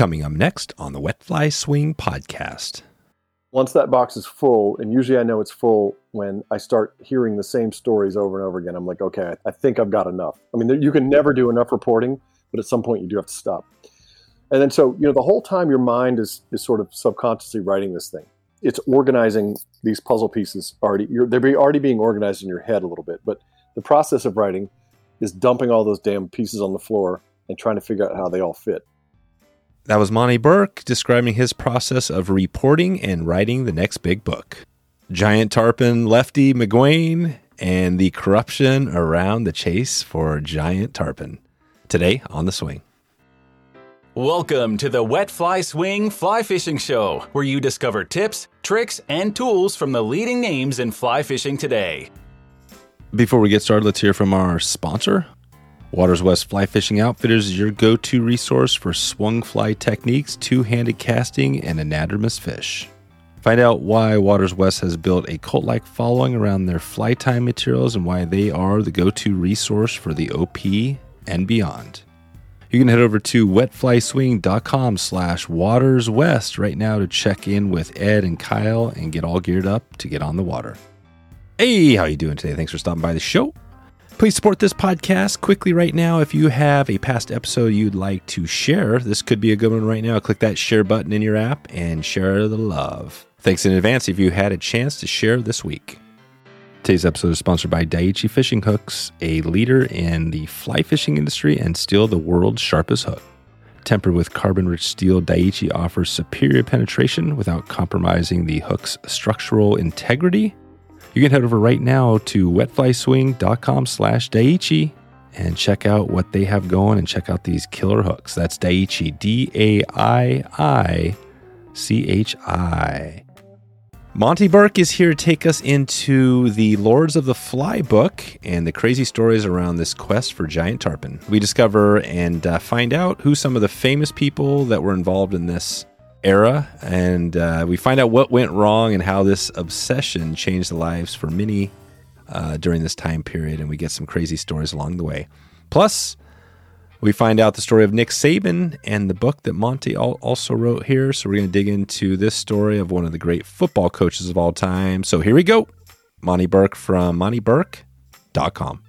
Coming up next on the Wet Fly Swing podcast. Once that box is full, and usually I know it's full when I start hearing the same stories over and over again. I'm like, okay, I think I've got enough. I mean, you can never do enough reporting, but at some point you do have to stop. And then so, you know, the whole time your mind is is sort of subconsciously writing this thing. It's organizing these puzzle pieces already. they're already being organized in your head a little bit, but the process of writing is dumping all those damn pieces on the floor and trying to figure out how they all fit. That was Monte Burke describing his process of reporting and writing the next big book. Giant Tarpon, Lefty McGuane, and the corruption around the chase for Giant Tarpon. Today on The Swing. Welcome to the Wet Fly Swing Fly Fishing Show, where you discover tips, tricks, and tools from the leading names in fly fishing today. Before we get started, let's hear from our sponsor, Waters West Fly Fishing Outfitters is your go to resource for swung fly techniques, two handed casting, and anadromous fish. Find out why Waters West has built a cult like following around their fly tying materials and why they are the go to resource for the OP and beyond. You can head over to wetflyswing.com slash waterswest right now to check in with Ed and Kyle and get all geared up to get on the water. Hey, how you doing today? Thanks for stopping by the show. Please support this podcast quickly right now. If you have a past episode you'd like to share, this could be a good one right now. Click that share button in your app and share the love. Thanks in advance if you had a chance to share this week. Today's episode is sponsored by Daiichi Fishing Hooks, a leader in the fly fishing industry and still the world's sharpest hook. Tempered with carbon rich steel, Daiichi offers superior penetration without compromising the hook's structural integrity you can head over right now to wetflyswing.com slash Daiichi and check out what they have going and check out these killer hooks. That's Daiichi, D A I I C H I. Monte Burke is here to take us into the Lords of the Fly book and the crazy stories around this quest for giant tarpon. We discover and uh, find out who some of the famous people that were involved in this era, and uh, we find out what went wrong and how this obsession changed the lives for many uh, during this time period, and we get some crazy stories along the way. Plus, we find out the story of Nick Saban and the book that Monte also wrote here. So we're going to dig into this story of one of the great football coaches of all time. So here we go. Monte Burke from monteburke.com.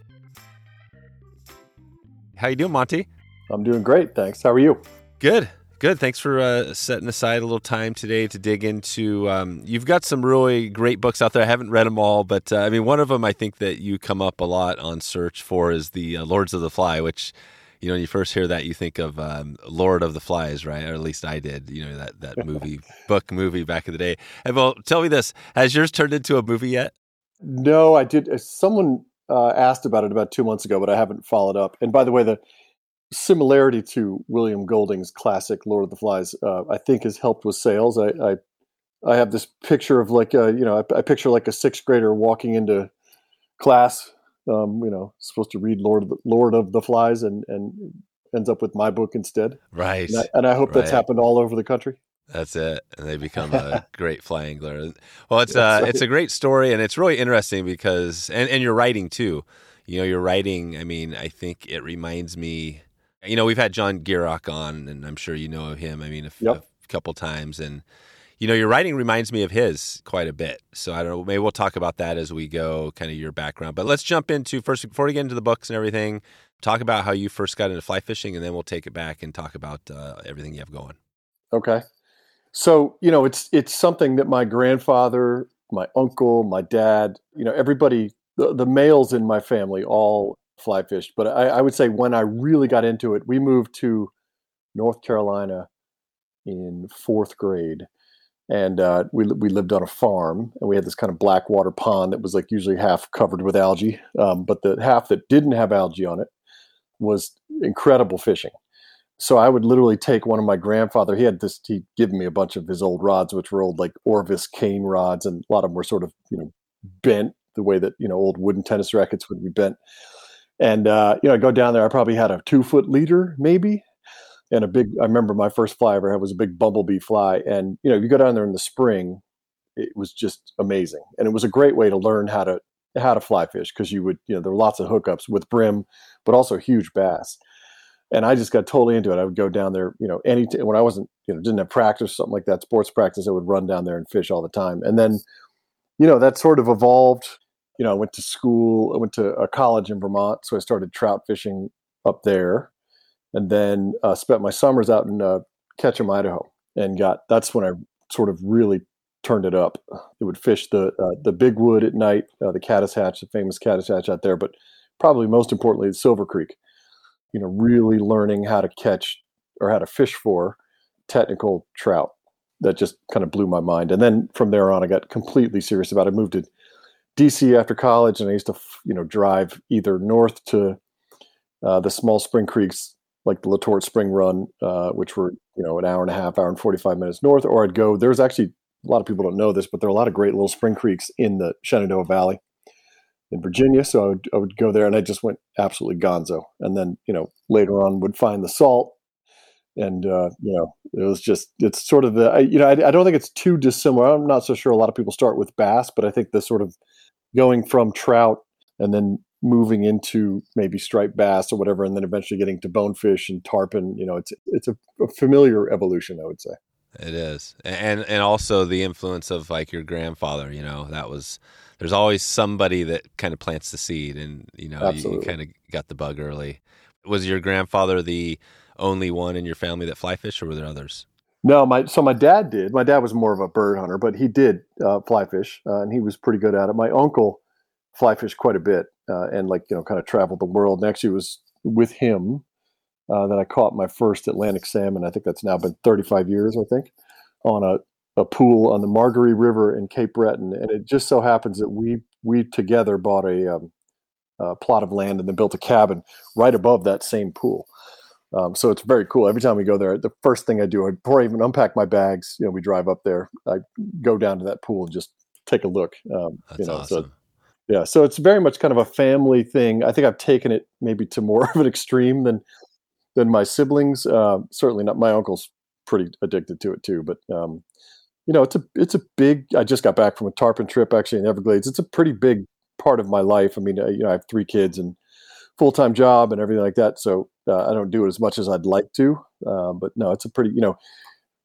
How you doing, Monte? I'm doing great, thanks. How are you? Good. Good. Thanks for uh, setting aside a little time today to dig into. Um, you've got some really great books out there. I haven't read them all, but uh, I mean, one of them I think that you come up a lot on search for is the uh, Lords of the Fly, which you know, when you first hear that, you think of um, Lord of the Flies, right? Or at least I did. You know that that movie, book movie back in the day. And well, tell me this: has yours turned into a movie yet? No, I did. Uh, someone uh, asked about it about two months ago, but I haven't followed up. And by the way, the similarity to William Golding's classic Lord of the Flies, uh, I think has helped with sales. I, I, I have this picture of like a, you know I, I, picture like a sixth grader walking into class, um, you know, supposed to read Lord of the, Lord of the Flies and and ends up with my book instead. Right. And I, and I hope right. that's happened all over the country. That's it, and they become a great fly angler. Well, it's uh, it's a great story, and it's really interesting because, and and you're writing too. You know, you're writing. I mean, I think it reminds me you know, we've had John Gierach on, and I'm sure you know of him. I mean, a, yep. a couple times, and you know, your writing reminds me of his quite a bit. So I don't know. Maybe we'll talk about that as we go, kind of your background. But let's jump into first before we get into the books and everything. Talk about how you first got into fly fishing, and then we'll take it back and talk about uh, everything you have going. Okay. So you know, it's it's something that my grandfather, my uncle, my dad, you know, everybody, the, the males in my family all fly fished. But I, I would say when I really got into it, we moved to North Carolina in fourth grade and uh, we we lived on a farm, and we had this kind of black water pond that was like usually half covered with algae, um, but the half that didn't have algae on it was incredible fishing. So I would literally take one of my grandfather. He had this. He'd given me a bunch of his old rods, which were old like Orvis cane rods, and a lot of them were sort of you know bent the way that you know old wooden tennis rackets would be bent. And uh, you know, I go down there. I probably had a two foot leader, maybe, and a big. I remember my first fly I ever had was a big bumblebee fly. And you know, you go down there in the spring, it was just amazing, and it was a great way to learn how to how to fly fish because you would you know there were lots of hookups with brim, but also huge bass. and I just got totally into it. I would go down there, you know, any t- when I wasn't, you know, didn't have practice, something like that, sports practice. I would run down there and fish all the time. And then, you know, that sort of evolved. You know, I went to school. I went to a college in Vermont, so I started trout fishing up there, and then uh, spent my summers out in uh, Ketchum, Idaho, and got. That's when I sort of really turned it up. It would fish the uh, the big wood at night, uh, the caddis hatch, the famous caddis hatch out there, but probably most importantly, the Silver Creek you know, really learning how to catch or how to fish for technical trout. That just kind of blew my mind. And then from there on, I got completely serious about it. I moved to DC after college, and I used to, you know, drive either north to uh, the small spring creeks like the Letort Spring Run, uh, which were you know an hour and a half, hour and forty five minutes north, or I'd go. There's actually a lot of people don't know this, but there are a lot of great little spring creeks in the Shenandoah Valley in Virginia. So I would, I would go there and I just went absolutely gonzo. And then, you know, later on would find the salt. And, uh, you know, it was just, it's sort of the, I, you know, I, I don't think it's too dissimilar. I'm not so sure a lot of people start with bass, but I think the sort of going from trout and then moving into maybe striped bass or whatever, and then eventually getting to bonefish and tarpon, you know, it's, it's a, a familiar evolution, I would say. It is. And, and also the influence of like your grandfather, you know, that was, there's always somebody that kind of plants the seed, and you know you, you, kind of got the bug early. Was your grandfather the only one in your family that fly fish, or were there others? No, my so my dad did. My dad was more of a bird hunter, but he did uh, fly fish, uh, and he was pretty good at it. My uncle fly fished quite a bit, uh, and like you know, kind of traveled the world. And actually, was with him uh, that I caught my first Atlantic salmon. I think that's now been 35 years, I think, on a a pool on the Margaree River in Cape Breton, and it just so happens that we we together bought a, um, a plot of land and then built a cabin right above that same pool. Um, so it's very cool. Every time we go there, the first thing I do, before I even unpack my bags, you know, we drive up there. I go down to that pool and just take a look. Um, That's you know, awesome. So, yeah, so it's very much kind of a family thing. I think I've taken it maybe to more of an extreme than than my siblings. Uh, certainly not. My uncle's pretty addicted to it too, but um, you know, it's a it's a big. I just got back from a tarpon trip actually in Everglades. It's a pretty big part of my life. I mean, uh, you know, I have three kids and full time job and everything like that. So uh, I don't do it as much as I'd like to. Uh, but no, it's a pretty. You know,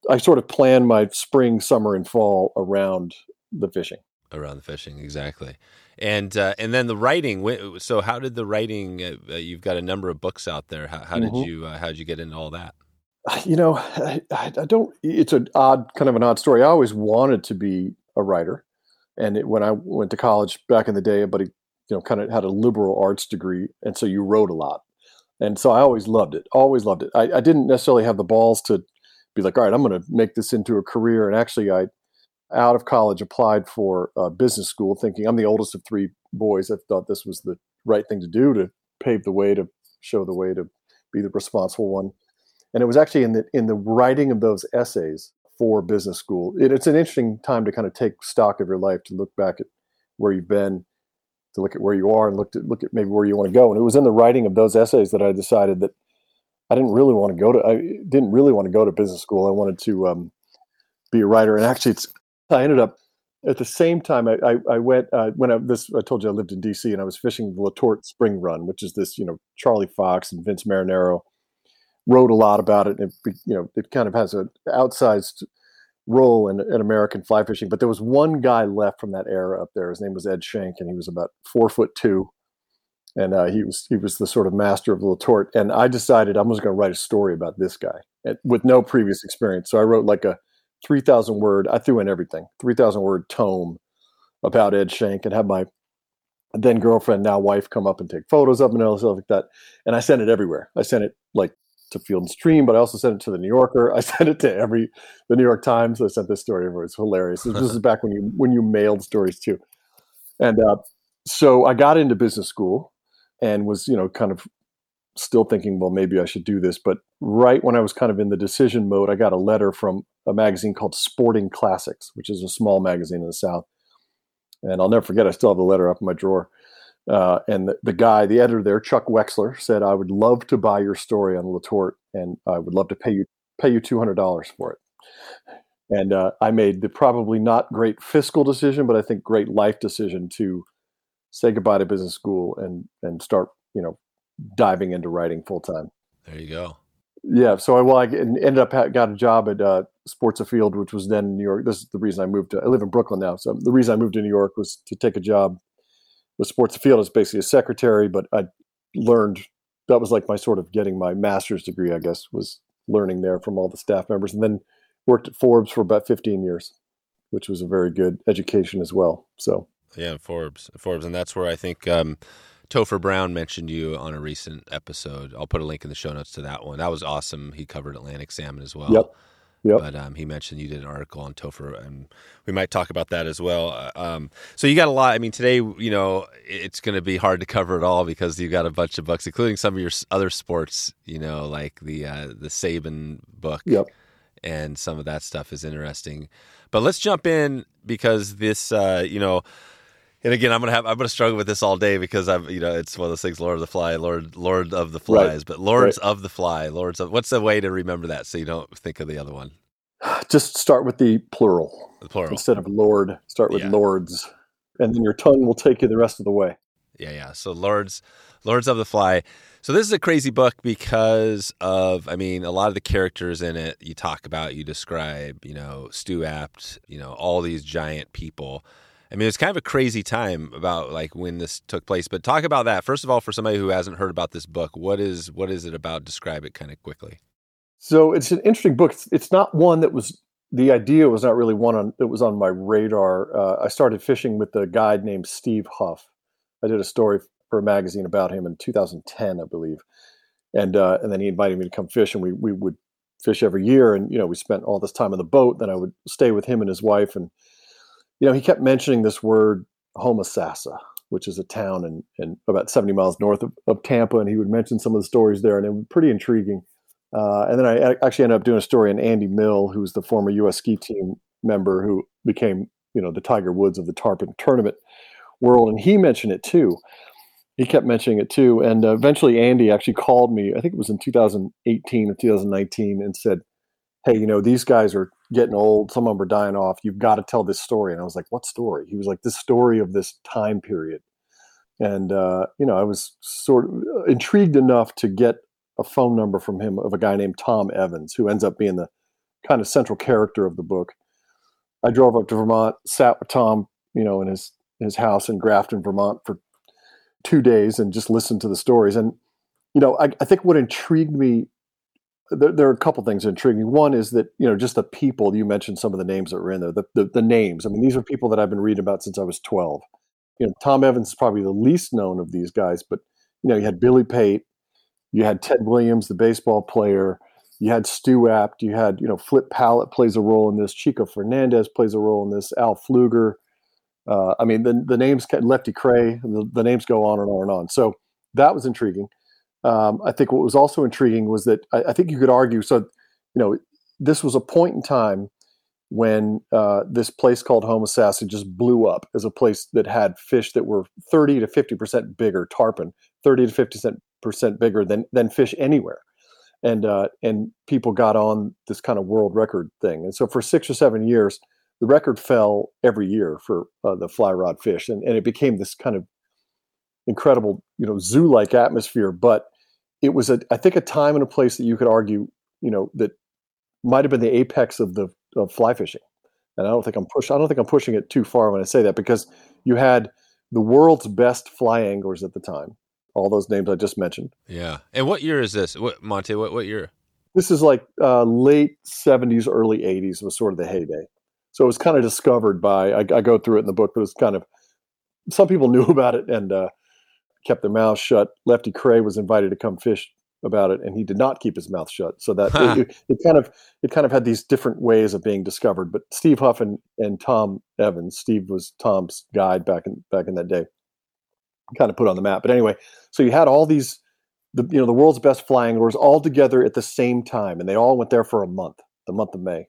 I sort of plan my spring, summer, and fall around the fishing. Around the fishing, exactly. And uh, and then the writing. So how did the writing? Uh, you've got a number of books out there. How, how Mm-hmm. did you how did you get into all that? you know, I, I don't. It's an odd, kind of an odd story. I always wanted to be a writer, and it, when I went to college back in the day, but you know, kind of had a liberal arts degree, and so you wrote a lot, and so I always loved it. Always loved it. I, I didn't necessarily have the balls to be like, all right, I'm going to make this into a career. And actually, I out of college applied for business school, thinking I'm the oldest of three boys. I thought this was the right thing to do to pave the way to show the way to be the responsible one and it was actually in the in the writing of those essays for business school. It, it's an interesting time to kind of take stock of your life, to look back at where you've been, to look at where you are, and look at look at maybe where you want to go. And it was in the writing of those essays that I decided that I didn't really want to go to. I didn't really want to go to business school. I wanted to um, be a writer, and actually, it's I ended up at the same time. I I, I went uh, when I this I told you I lived in D.C. and I was fishing the Letort Spring Run, which is this you know Charlie Fox and Vince Marinaro wrote a lot about it. And it, you know, it kind of has an outsized role in, in, American fly fishing. But there was one guy left from that era up there. His name was Ed Shenk, and he was about four foot two, and uh, he was he was the sort of master of the Letort. And I decided I was going to write a story about this guy and, with no previous experience. So I wrote like a three thousand word. I threw in everything, three thousand word tome about Ed Shenk, and had my then girlfriend, now wife, come up and take photos of him and all stuff like that. And I sent it everywhere. I sent it like to Field and Stream, but I also sent it to the New Yorker. I sent it to every the New York Times. I sent this story over. It's hilarious. This, is back when you when you mailed stories too. And uh, so I got into business school and was you know kind of still thinking, well, maybe I should do this. But right when I was kind of in the decision mode, I got a letter from a magazine called Sporting Classics, which is a small magazine in the South. And I'll never forget. I still have the letter up in my drawer. Uh, and the, the, guy, the editor there, Chuck Wechsler, said, "I would love to buy your story on Letort, and I would love to pay you pay you two hundred dollars for it." And uh, I made the probably not great fiscal decision, but I think great life decision to say goodbye to business school and and start, you know, diving into writing full time. There you go. Yeah. So I, well, I ended up got a job at uh, Sports Afield, which was then New York. This is the reason I moved to. I live in Brooklyn now, so the reason I moved to New York was to take a job with Sports Afield as basically a secretary. But I learned that was like my sort of getting my master's degree, I guess, was learning there from all the staff members, and then worked at Forbes for about 15 years, which was a very good education as well. So yeah, Forbes, Forbes, and that's where I think um, Topher Browne mentioned you on a recent episode. I'll put a link in the show notes to that one. That was awesome. He covered Atlantic salmon as well. Yep. Yep. But um, he mentioned you did an article on Topher, and we might talk about that as well. Uh, um, so you got a lot. I mean, today, you know, it's going to be hard to cover it all because you've got a bunch of books, including some of your other sports. You know, like the uh, the Saban book, yep. and some of that stuff is interesting. But let's jump in because this, uh, you know and again, I'm gonna have I'm gonna struggle with this all day because I'm you know it's one of those things. Lord of the Fly, Lord Lord of the Flies, right. but Lords right. of the Fly, Lords of. What's the way to remember that so you don't think of the other one? Just start with the plural. The plural instead of Lord. Start with yeah. Lords, and then your tongue will take you the rest of the way. Yeah, yeah. So Lords, Lords of the Fly. So this is a crazy book because of, I mean, a lot of the characters in it you talk about, you describe, you know, Stu Apte, you know, all these giant people. I mean, it's kind of a crazy time about like when this took place. But talk about that first of all for somebody who hasn't heard about this book. What is what is it about? Describe it kind of quickly. So it's an interesting book. It's, it's not one that was the idea was not really one on that was on my radar. Uh, I started fishing with a guide named Steve Huff. I did a story for a magazine about him in 2010, I believe, and uh, and then he invited me to come fish, and we we would fish every year, and you know we spent all this time on the boat. Then I would stay with him and his wife, and you know, he kept mentioning this word Homosassa, which is a town in, in about 70 miles north of, of, Tampa. And he would mention some of the stories there, and it was pretty intriguing. Uh, and then I actually ended up doing a story on Andy Mill, who was the former U.S. ski team member who became, you know, the Tiger Woods of the tarpon tournament world. And he mentioned it too. He kept mentioning it too. And uh, eventually, Andy actually called me, I think it was in 2018 or 2019, and said, Hey, you know, these guys are getting old. Some of them are dying off. You've got to tell this story. And I was like, what story? He was like, this story of this time period. And, uh, you know, I was sort of uh, intrigued enough to get a phone number from him of a guy named Tom Evans, who ends up being the kind of central character of the book. I drove up to Vermont, sat with Tom, you know, in his, his house in Grafton, Vermont for two days and just listened to the stories. And, you know, I, I think what intrigued me there, there, are a couple things intriguing. One is that you know just the people you mentioned some of the names that were in there. The, the, the names. I mean, these are people that I've been reading about since I was twelve. You know, Tom Evans is probably the least known of these guys, but you know, you had Billy Pate, you had Ted Williams, the baseball player, you had Stu Apte, you had you know Flip Pallot plays a role in this, Chico Fernandez plays a role in this, Al Pflueger. Uh, I mean, the the names Lefty Kreh, the, the names go on and on and on. So that was intriguing. Um, I think what was also intriguing was that I, I, think you could argue. So, you know, this was a point in time when uh, this place called Home Homosassa just blew up as a place that had fish that were 30 to 50 percent bigger, tarpon, 30 to 50 percent bigger than than fish anywhere, and uh, and people got on this kind of world record thing. And so for six or seven years, the record fell every year for uh, the fly rod fish, and, and it became this kind of incredible, you know, zoo-like atmosphere. But it was a I think a time and a place that you could argue, you know, that might have been the apex of the of fly fishing. And I don't think I'm push I don't think I'm pushing it too far when I say that because you had the world's best fly anglers at the time. All those names I just mentioned. Yeah. And what year is this? What Monte, what what year? This is like uh, late 70s, early 80s was sort of the heyday. So it was kind of discovered by I, I go through it in the book, but it's kind of some people knew about it and uh, kept their mouths shut. Lefty Kreh was invited to come fish about it, and he did not keep his mouth shut. So that it, it, kind of it kind of had these different ways of being discovered. But Steve Huff and, and Tom Evans, Steve was Tom's guide back in back in that day, kind of put on the map. But anyway, so you had all these the you know the world's best fly anglers all together at the same time, and they all went there for a month, the month of May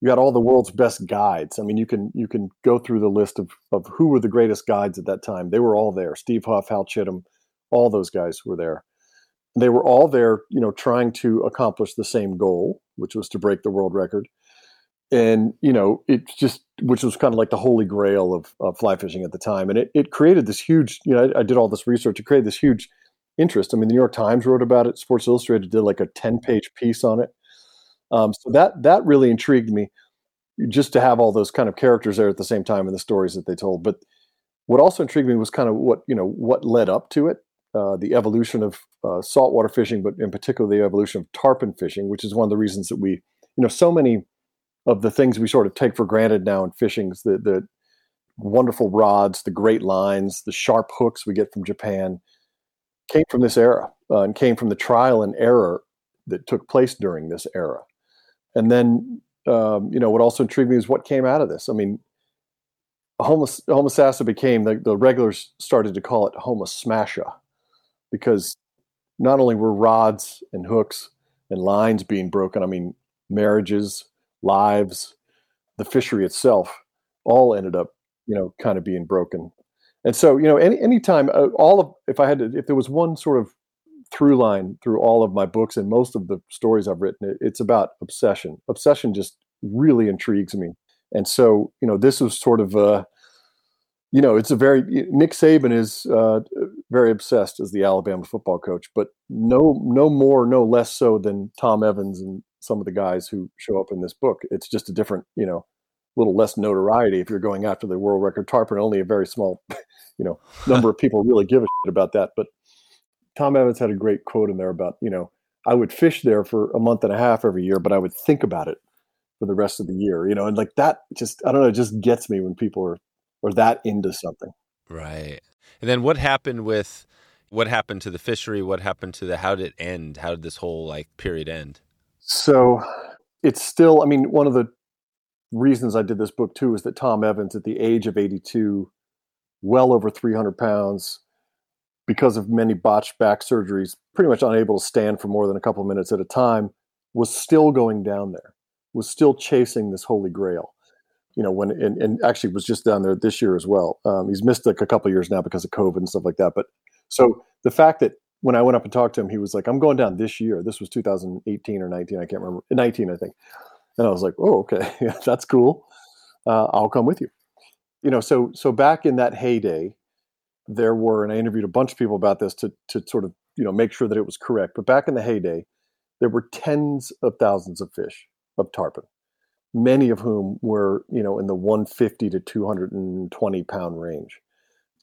you got all the world's best guides. I mean, you can you can go through the list of of who were the greatest guides at that time. They were all there. Steve Huff, Hal Chittum, all those guys were there. They were all there, you know, trying to accomplish the same goal, which was to break the world record. And you know, it just which was kind of like the holy grail of, of fly fishing at the time, and it it created this huge. You know, I, I did all this research. It created this huge interest. I mean, the New York Times wrote about it. Sports Illustrated did like a ten page piece on it. Um, so that that really intrigued me, just to have all those kind of characters there at the same time and the stories that they told. But what also intrigued me was kind of what you know what led up to it, uh, the evolution of uh, saltwater fishing, but in particular the evolution of tarpon fishing, which is one of the reasons that we, you know, so many of the things we sort of take for granted now in fishing, the the wonderful rods, the great lines, the sharp hooks we get from Japan, came from this era uh, and came from the trial and error that took place during this era. And then, um, you know, what also intrigued me is what came out of this. I mean, Homo, Homosassa became, the, the regulars started to call it Homo Smasha because not only were rods and hooks and lines being broken, I mean, marriages, lives, the fishery itself all ended up, you know, kind of being broken. And so, you know, any anytime, uh, all of, if I had to, if there was one sort of through line through all of my books and most of the stories I've written. It's about obsession. Obsession just really intrigues me. And so, you know, this was sort of a, you know, it's a very Nick Saban is uh, very obsessed as the Alabama football coach, but no, no more, no less so than Tom Evans and some of the guys who show up in this book. It's just a different, you know, little less notoriety if you're going after the world record tarpon. Only a very small, you know, number of people really give a shit about that. But Tom Evans had a great quote in there about, you know, I would fish there for a month and a half every year, but I would think about it for the rest of the year, you know, and like that just, I don't know, it just gets me when people are, are that into something. Right. And then what happened with, what happened to the fishery? What happened to the, how did it end? How did this whole like period end? So it's still, I mean, one of the reasons I did this book too is that Tom Evans at the age of 82, well over 300 pounds, because of many botched back surgeries, pretty much unable to stand for more than a couple minutes at a time, was still going down there, was still chasing this holy grail. You know, when and, and actually was just down there this year as well. Um, he's missed like a couple years now because of COVID and stuff like that. But so the fact that when I went up and talked to him, he was like, "I'm going down this year." This was 2018 or 19, I can't remember. 19, I think. And I was like, "Oh, okay, that's cool. Uh, I'll come with you." You know, so so back in that heyday, there were, and I interviewed a bunch of people about this to to sort of you know make sure that it was correct. But back in the heyday, there were tens of thousands of fish of tarpon, many of whom were you know in the 150 to 220 pound range.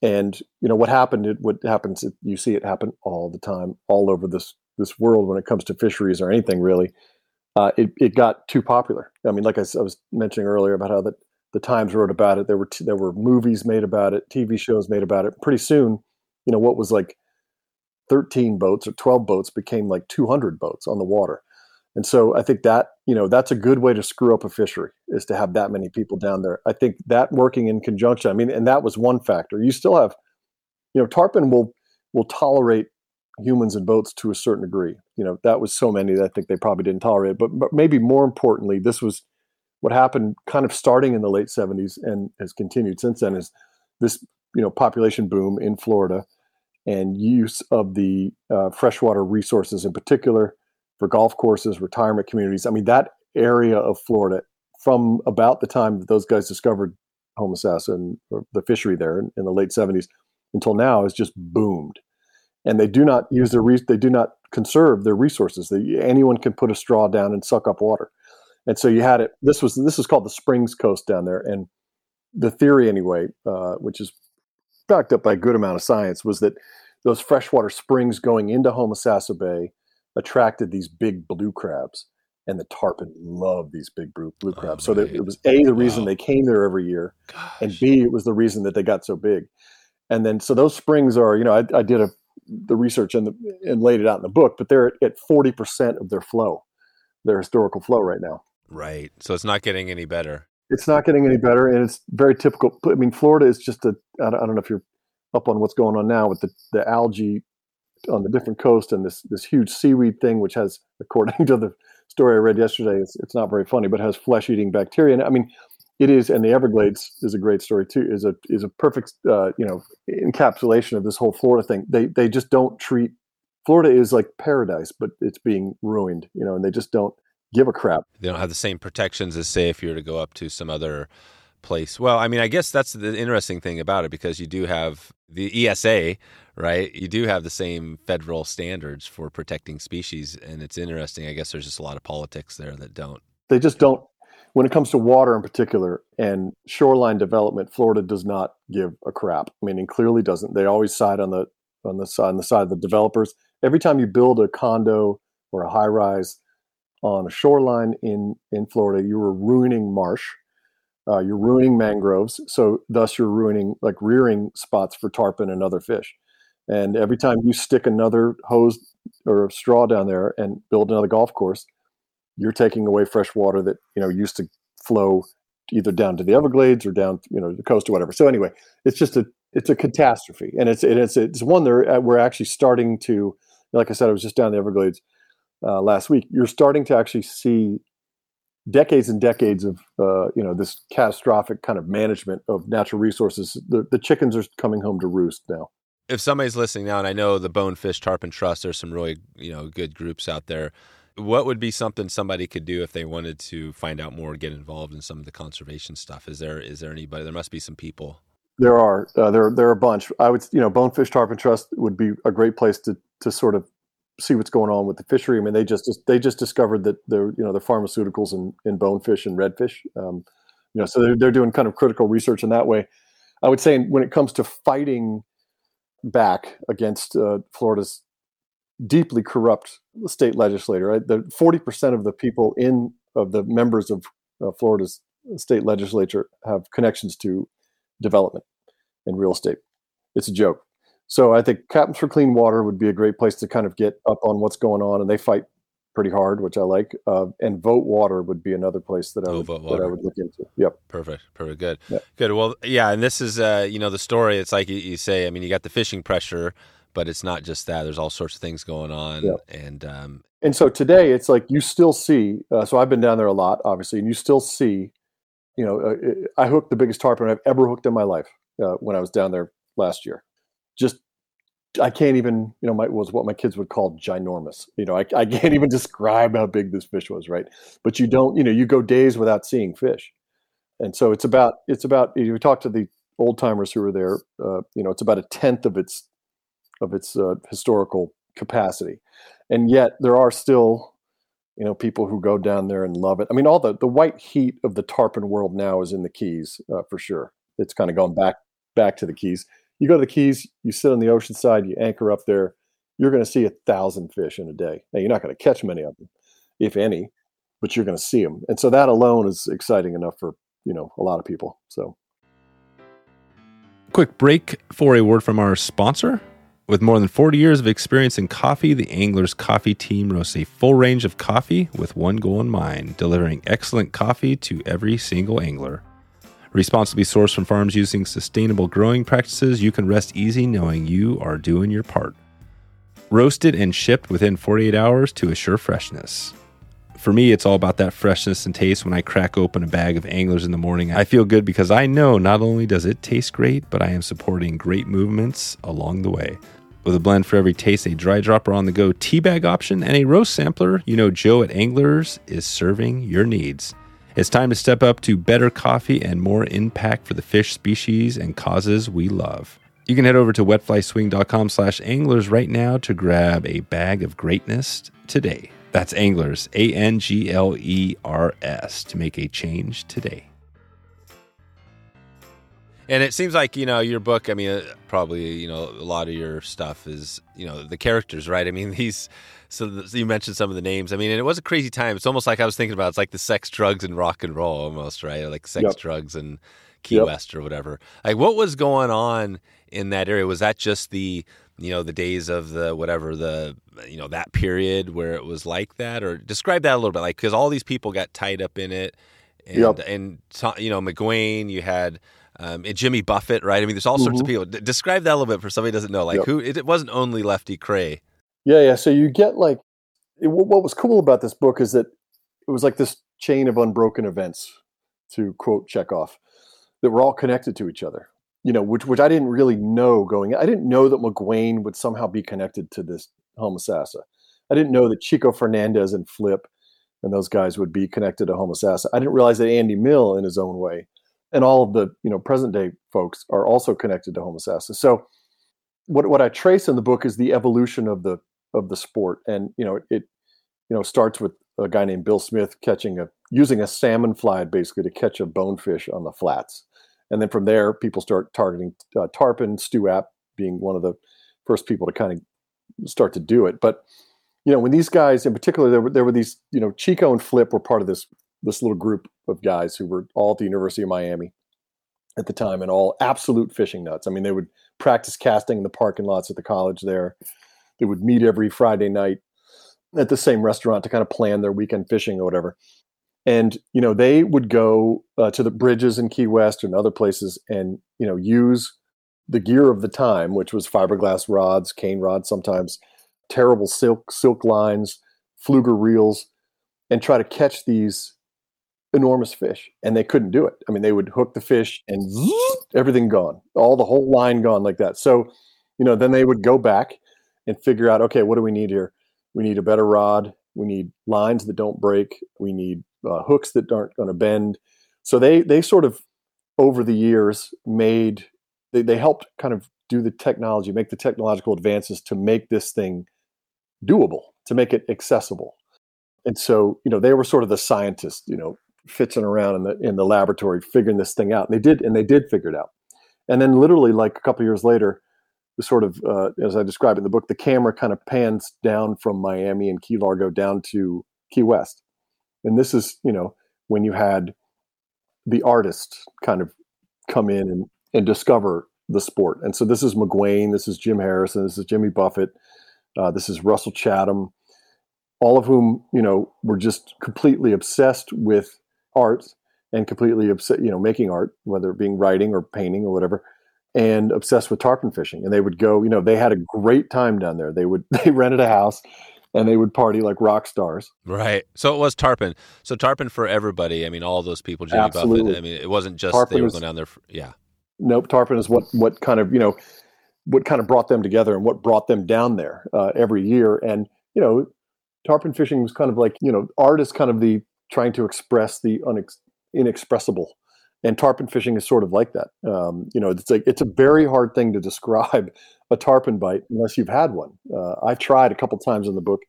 And you know what happened? It, what happens? You see it happen all the time, all over this this world when it comes to fisheries or anything really. Uh, it, it got too popular. I mean, like I, I was mentioning earlier about how that the Times wrote about it. There were t- there were movies made about it, TV shows made about it. Pretty soon, you know, what was like 13 boats or 12 boats became like 200 boats on the water. And so I think that, you know, that's a good way to screw up a fishery is to have that many people down there. I think that working in conjunction, I mean, and that was one factor. You still have, you know, tarpon will will tolerate humans and boats to a certain degree. You know, that was so many that I think they probably didn't tolerate. But, but maybe more importantly, this was what happened kind of starting in the late 70s and has continued since then is this you know population boom in Florida and use of the uh, freshwater resources in particular for golf courses, retirement communities. I mean that area of Florida from about the time that those guys discovered Homosassa and the fishery there in, in, the late 70s until now has just boomed. And they do not use their re- they do not conserve their resources. They, anyone can put a straw down and suck up water. And so you had it. This was this is called the Springs Coast down there, and the theory anyway, uh, which is backed up by a good amount of science, was that those freshwater springs going into Homosassa Bay attracted these big blue crabs, and the tarpon loved these big blue, blue oh, crabs. Oh, so it was a the reason wow. they came there every year, Gosh. and b it was the reason that they got so big. And then so those springs are, you know, I, I did a the research and the, and laid it out in the book, but they're at forty percent of their flow, their historical flow right now. Right. So it's not getting any better. It's not getting any better, and it's very typical. I mean, Florida is just a. I don't know if you're up on what's going on now with the, the algae on the different coast and this this huge seaweed thing, which has, according to the story I read yesterday, it's, it's not very funny, but has flesh eating bacteria. And I mean, it is, and the Everglades is a great story too. is a is a perfect uh, you know encapsulation of this whole Florida thing. They they just don't treat Florida is like paradise, but it's being ruined, you know, and they just don't give a crap. They don't have the same protections as say if you were to go up to some other place. Well, I mean, I guess that's the interesting thing about it because you do have the ESA, right? You do have the same federal standards for protecting species, and it's interesting. I guess there's just a lot of politics there that don't. They just don't. When it comes to water in particular and shoreline development, Florida does not give a crap. I mean, it clearly doesn't. They always side on the on the side on the side of the developers. Every time you build a condo or a high rise on a shoreline in in Florida, you are ruining marsh uh, you're ruining mangroves, so thus you're ruining like rearing spots for tarpon and other fish. And every time you stick another hose or straw down there and build another golf course, you're taking away fresh water that you know used to flow either down to the Everglades or down you know the coast or whatever. So anyway, it's just a it's a catastrophe, and it's it's it's one that we're actually starting to, like I said, I was just down the Everglades uh, last week. You're starting to actually see decades and decades of uh, you know this catastrophic kind of management of natural resources. The the chickens are coming home to roost now. If somebody's listening now, and I know the Bonefish Tarpon Trust, there's some really you know good groups out there. What would be something somebody could do if they wanted to find out more, get involved in some of the conservation stuff? Is there is there anybody? There must be some people. There are uh, there there are a bunch. I would you know Bonefish Tarpon Trust would be a great place to to sort of see what's going on with the fishery. I mean, they just they just discovered that they're you know the pharmaceuticals in, in bonefish and redfish. Um, you know, so they're they're doing kind of critical research in that way. I would say when it comes to fighting back against uh, Florida's deeply corrupt state legislator, right? The forty percent of the people in of the members of uh, Florida's state legislature have connections to development and real estate. It's a joke. So I think Captains for Clean Water would be a great place to kind of get up on what's going on, and they fight pretty hard, which I like. Uh, and Vote Water would be another place that I oh, would that I would look into. Yep. Perfect. Perfect. Good. Yep. Good. Well, yeah, and this is uh, you know the story. It's like you, you, say. I mean, you got the fishing pressure, but it's not just that. There's all sorts of things going on, yep. and um, and so today it's like you still see. Uh, so I've been down there a lot, obviously, and you still see. You know, uh, I hooked the biggest tarpon I've ever hooked in my life uh, when I was down there last year just I can't even, you know, my was what my kids would call ginormous. You know, I, I can't even describe how big this fish was, right? But you don't, you know, you go days without seeing fish, and so it's about it's about you talk to the old timers who were there, uh, you know, it's about a tenth of its of its uh, historical capacity, and yet there are still, you know, people who go down there and love it. I mean, all the the white heat of the tarpon world now is in the Keys uh, for sure. It's kind of gone back back to the Keys you go to the Keys, you sit on the ocean side, you anchor up there, you're going to see a thousand fish in a day. Now, you're not going to catch many of them, if any, but you're going to see them. And so that alone is exciting enough for, you know, a lot of people. So, quick break for a word from our sponsor. With more than 40 years of experience in coffee, the Anglers Coffee Team roasts a full range of coffee with one goal in mind delivering excellent coffee to every single angler. Responsibly sourced from farms using sustainable growing practices, you can rest easy knowing you are doing your part. Roasted and shipped within 48 hours to assure freshness. For me, it's all about that freshness and taste when I crack open a bag of anglers in the morning. I feel good because I know not only does it taste great, but I am supporting great movements along the way. With a blend for every taste, a dry dropper on the go tea bag option, and a roast sampler, you know Joe at Anglers is serving your needs. It's time to step up to better coffee and more impact for the fish species and causes we love. You can head over to wetflyswing.com slash anglers right now to grab a bag of greatness today. That's anglers, A N G L E R S, to make a change today. And it seems like, you know, your book, I mean, uh, probably, you know, a lot of your stuff is, you know, the characters, right? I mean, these so, the, so, you mentioned some of the names. I mean, it was a crazy time. It's almost like I was thinking about. It's like the sex, drugs, and rock and roll, almost right, or like sex, yep. drugs, and Key yep. West or whatever. Like, what was going on in that area? Was that just the you know the days of the whatever the you know that period where it was like that, or describe that a little bit, like because all these people got tied up in it, and yep. and you know McGuane, you had. Um, and Jimmy Buffett, right? I mean, there's all sorts mm-hmm. of people. D- describe that a little bit for somebody who doesn't know. Like, who? It, it wasn't only Lefty Kreh yeah, yeah. So you get like it, what was cool about this book is that it was like this chain of unbroken events, to quote Chekhov, that were all connected to each other. You know, which which I didn't really know going. I didn't know that McGuane would somehow be connected to this Homosassa. I didn't know that Chico Fernandez and Flip and those guys would be connected to Homosassa. I didn't realize that Andy Mill, in his own way, and all of the you know present day folks are also connected to homosassa. So what what I trace in the book is the evolution of the of the sport, and you know it you know starts with a guy named Bill Smith catching a using a salmon fly basically to catch a bonefish on the flats, and then from there people start targeting uh, tarpon. Stu Apte being one of the first people to kind of start to do it, but you know when these guys in particular there were there were these you know Chico and Flip were part of this this little group of guys who were all at the University of Miami at the time and all absolute fishing nuts. I mean, they would practice casting in the parking lots at the college there. They would meet every Friday night at the same restaurant to kind of plan their weekend fishing or whatever. And you know, they would go uh, to the bridges in Key West and other places, and you know, use the gear of the time, which was fiberglass rods, cane rods, sometimes terrible silk silk lines, Pflueger reels, and try to catch these enormous fish and they couldn't do it. I mean, they would hook the fish and everything gone, all the whole line gone like that. So, you know, then they would go back and figure out, okay, what do we need here? We need a better rod. We need lines that don't break. We need uh, hooks that aren't going to bend. So they they sort of over the years made they, they helped kind of do the technology, make the technological advances to make this thing doable, to make it accessible. And so, you know, they were sort of the scientists, you know, fitzing around in the in the laboratory figuring this thing out. And they did, and they did figure it out. And then, literally, like a couple years later, the sort of uh, as I describe in the book, the camera kind of pans down from Miami and Key Largo down to Key West, and this is you know when you had the artists kind of come in and and discover the sport. And so this is McGuane, this is Jim Harrison, this is Jimmy Buffett, uh, this is Russell Chatham, all of whom you know were just completely obsessed with art and completely upset, you know, making art, whether it being writing or painting or whatever, and obsessed with tarpon fishing. And they would go, you know, they had a great time down there. They would they rented a house and they would party like rock stars. Right. So it was tarpon. So tarpon for everybody. I mean, all those people, Jimmy Absolutely. Buffett. I mean, it wasn't just tarpon they were going down there. For, yeah. Nope. Tarpon is what what kind of you know what kind of brought them together and what brought them down there uh, every year. And you know, tarpon fishing was kind of like you know art is kind of the trying to express the unex- inexpressible and tarpon fishing is sort of like that um, you know it's like it's a very hard thing to describe a tarpon bite unless you've had one uh, i tried a couple times in the book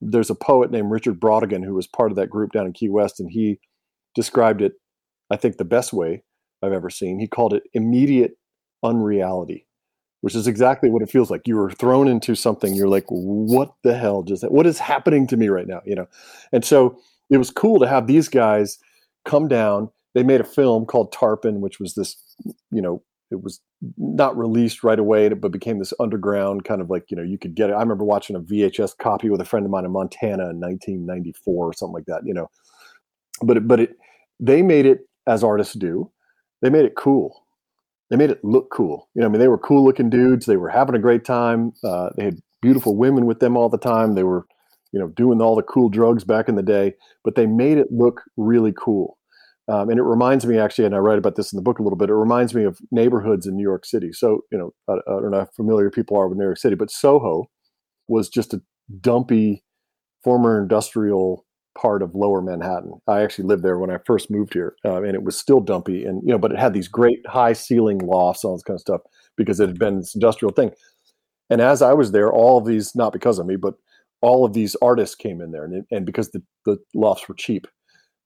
there's a poet named richard Brautigan who was part of that group down in key west and he described it i think the best way i've ever seen he called it immediate unreality which is exactly what it feels like. You were thrown into something. You're like, what the hell just what is happening to me right now? You know, and so it was cool to have these guys come down. They made a film called Tarpon, which was this, you know, it was not released right away, but became this underground kind of like, you know, you could get it. I remember watching a VHS copy with a friend of mine in Montana in 1994 or something like that, you know. But it, but it, they made it as artists do. They made it cool. They made it look cool. You know, I mean, they were cool looking dudes. They were having a great time. Uh, they had beautiful women with them all the time. They were you know, doing all the cool drugs back in the day, but they made it look really cool. Um, and it reminds me actually, and I write about this in the book a little bit. It reminds me of neighborhoods in New York City. So, you know, I, I don't know how familiar people are with New York City, but Soho was just a dumpy, former industrial part of Lower Manhattan. I actually lived there when I first moved here, uh, and it was still dumpy. And you know, but it had these great high ceiling lofts, all this kind of stuff, because it had been this industrial thing. And as I was there, all of these, not because of me, but all of these artists came in there, and, and because the, the lofts were cheap,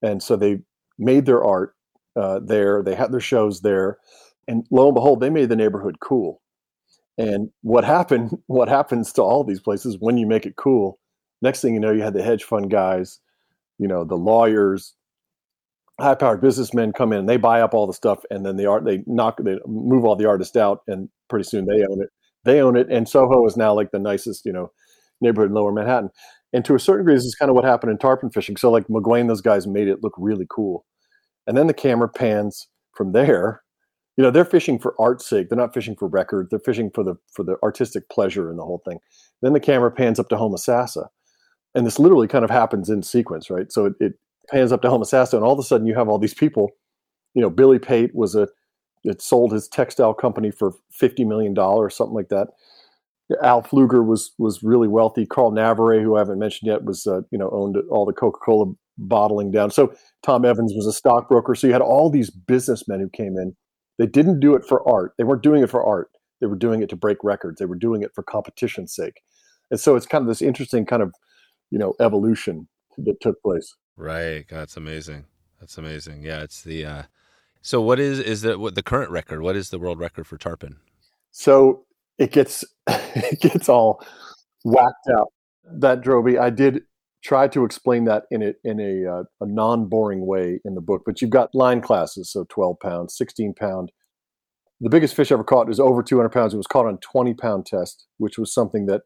and so they made their art uh, there. They had their shows there, and lo and behold, they made the neighborhood cool. And what happened? What happens to all these places when you make it cool? Next thing you know, you had the hedge fund guys, you know, the lawyers, high-powered businessmen come in, and they buy up all the stuff, and then the art they knock, they move all the artists out, and pretty soon they own it. They own it, and Soho is now like the nicest, you know, neighborhood in lower Manhattan. And to a certain degree, this is kind of what happened in tarpon fishing. So like McGuane, those guys made it look really cool. And then the camera pans from there. You know, they're fishing for art's sake. They're not fishing for record. They're fishing for the for the artistic pleasure in the whole thing. Then the camera pans up to Homosassa. And this literally kind of happens in sequence, right? So it, it pans up to Homosassa, and all of a sudden you have all these people. You know, Billy Pate was a it sold his textile company for fifty million dollars, something like that. Al Pflueger was was really wealthy. Carl Navarre, who I haven't mentioned yet, was uh, you know owned all the Coca Cola bottling down. So Tom Evans was a stockbroker. So you had all these businessmen who came in. They didn't do it for art. They weren't doing it for art. They were doing it to break records. They were doing it for competition's sake. And so it's kind of this interesting kind of, you know, evolution that took place. Right. That's amazing. That's amazing. Yeah, it's the uh so what is is the what the current record? What is the world record for tarpon? So it gets it gets all whacked out. That me. I did try to explain that in a in a, uh, a non boring way in the book. But you've got line classes, so 12 pound, 16 pound. The biggest fish ever caught is over 200 pounds. It was caught on 20 pound test, which was something that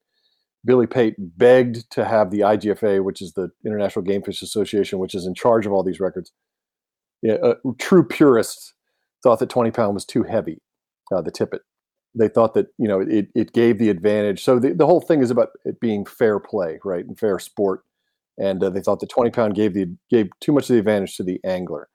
Billy Pate begged to have the IGFA, which is the International Game Fish Association, which is in charge of all these records. Yeah, uh, true purists thought that 20 pound was too heavy, uh, the tippet they thought that you know it, it gave the advantage. So the, the whole thing is about it being fair play, right, and fair sport. And uh, they thought the 20 pound gave the gave too much of the advantage to the angler.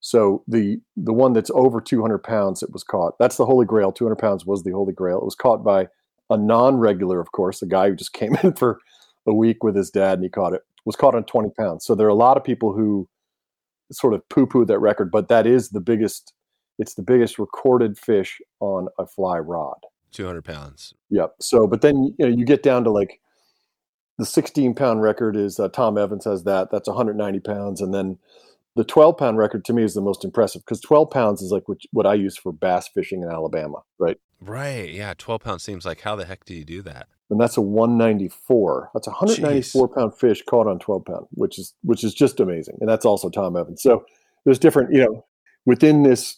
So the the one that's over 200 pounds that was caught, that's the holy grail. 200 pounds was the holy grail. It was caught by a non-regular, of course, a guy who just came in for a week with his dad and he caught it. Was caught on 20 pounds. So there are a lot of people who sort of poo-poo that record, but that is the biggest it's the biggest recorded fish on a fly rod. 200 pounds. Yep. So, but then you know you get down to like the 16 pound record is uh, Tom Evans has that. That's 190 pounds, and then the 12 pound record to me is the most impressive because 12 pounds is like what, what I use for bass fishing in Alabama, right? Right. Yeah. 12 pounds seems like how the heck do you do that? And that's a 194. That's a 194 Jeez. pound fish caught on 12 pound, which is which is just amazing. And that's also Tom Evans. So there's different, you know, within this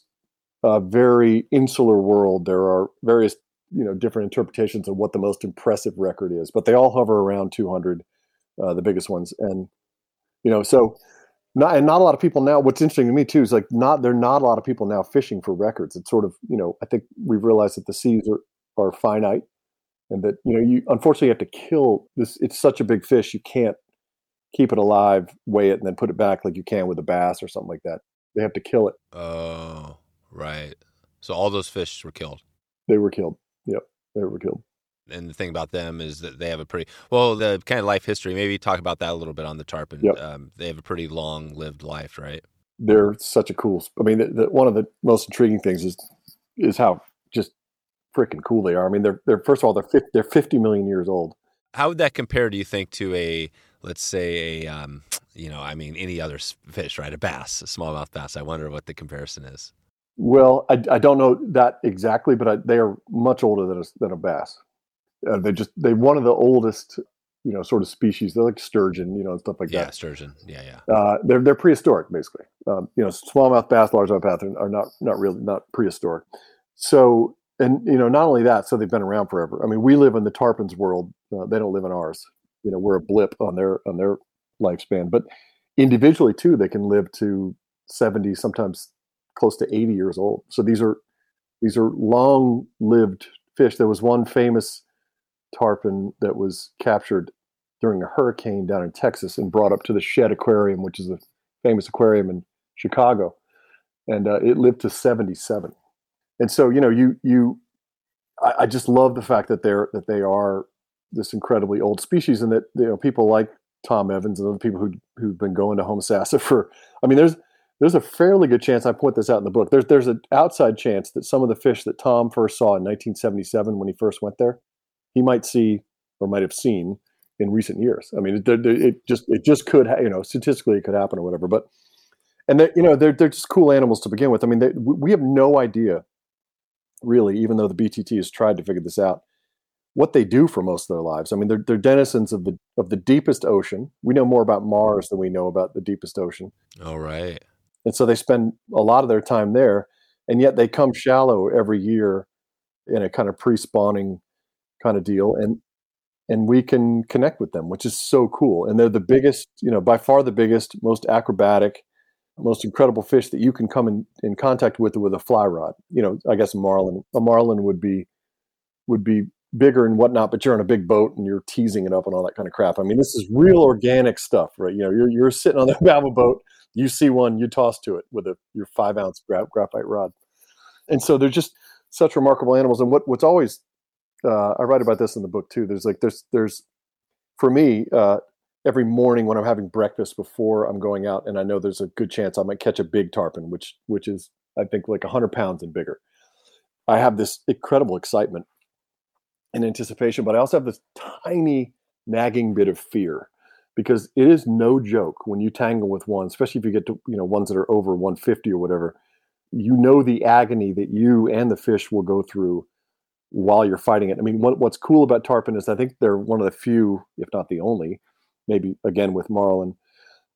uh, very insular world, there are various you know different interpretations of what the most impressive record is, but they all hover around 200, uh, the biggest ones, and you know so. Not, and not a lot of people now. What's interesting to me too is like not there are not a lot of people now fishing for records. It's sort of you know I think we've realized that the seas are are finite, and that you know you unfortunately have to kill this. It's such a big fish you can't keep it alive, weigh it, and then put it back like you can with a bass or something like that. They have to kill it. Oh. Right. So all those fish were killed. They were killed. Yep, they were killed. And the thing about them is that they have a pretty well the kind of life history. Maybe talk about that a little bit on the tarpon. Yep. Um, they have a pretty long lived life, right? They're such a cool. I mean, the, the, one of the most intriguing things is is how just freaking cool they are. I mean, they're they're first of all they're 50, they're fifty million years old. How would that compare? Do you think to a let's say a um, you know I mean any other fish, right? A bass, a smallmouth bass. I wonder what the comparison is. Well, I, I don't know that exactly, but I, they are much older than a, than a bass. Uh, they just they one of the oldest, you know, sort of species. They're like sturgeon, you know, and stuff like yeah, that. Yeah, sturgeon. Yeah, yeah. Uh, they're they're prehistoric, basically. Um, you know, smallmouth bass, largemouth bass are, not not really not prehistoric. So, and you know, not only that, so they've been around forever. I mean, we live in the tarpons world. Uh, they don't live in ours. You know, we're a blip on their on their lifespan. But individually too, they can live to seventy, sometimes close to 80 years old. So these are these are long-lived fish. There was one famous tarpon that was captured during a hurricane down in Texas and brought up to the Shedd Aquarium, which is a famous aquarium in Chicago, and uh, it lived to 77. And so, you know, you you, I, I, just love the fact that they're that they are this incredibly old species, and that you know people like Tom Evans and other people who who've been going to Homosassa for. I mean, there's there's a fairly good chance I point this out in the book. There's there's an outside chance that some of the fish that Tom first saw in 1977 when he first went there, he might see or might have seen in recent years. I mean, it, it just it just could ha- you know statistically it could happen or whatever. But and they, you know they're they're just cool animals to begin with. I mean, they, we have no idea really, even though the BTT has tried to figure this out, what they do for most of their lives. I mean, they're, they're denizens of the of the deepest ocean. We know more about Mars than we know about the deepest ocean. All right and so they spend a lot of their time there and yet they come shallow every year in a kind of pre-spawning kind of deal and and we can connect with them which is so cool. And they're the biggest you know by far the biggest most acrobatic most incredible fish that you can come in, in contact with with a fly rod. You know i guess a marlin a marlin would be would be bigger and whatnot but you're on a big boat and you're teasing it up and all that kind of crap. I mean this is real organic stuff right? You know you're, you're sitting on the a boat you see one, you toss to it with a your five ounce gra- graphite rod. And so they're just such remarkable animals. And what what's always uh, I write about this in the book too. There's like there's there's for me uh, every morning when I'm having breakfast before I'm going out, and I know there's a good chance I might catch a big tarpon, which which is I think like 100 pounds and bigger. I have this incredible excitement and anticipation, but I also have this tiny nagging bit of fear because it is no joke when you tangle with one, especially if you get to you know ones that are over 150 or whatever. You know the agony that you and the fish will go through while you're fighting it. I mean, what, what's cool about tarpon is I think they're one of the few, if not the only, maybe again with marlin,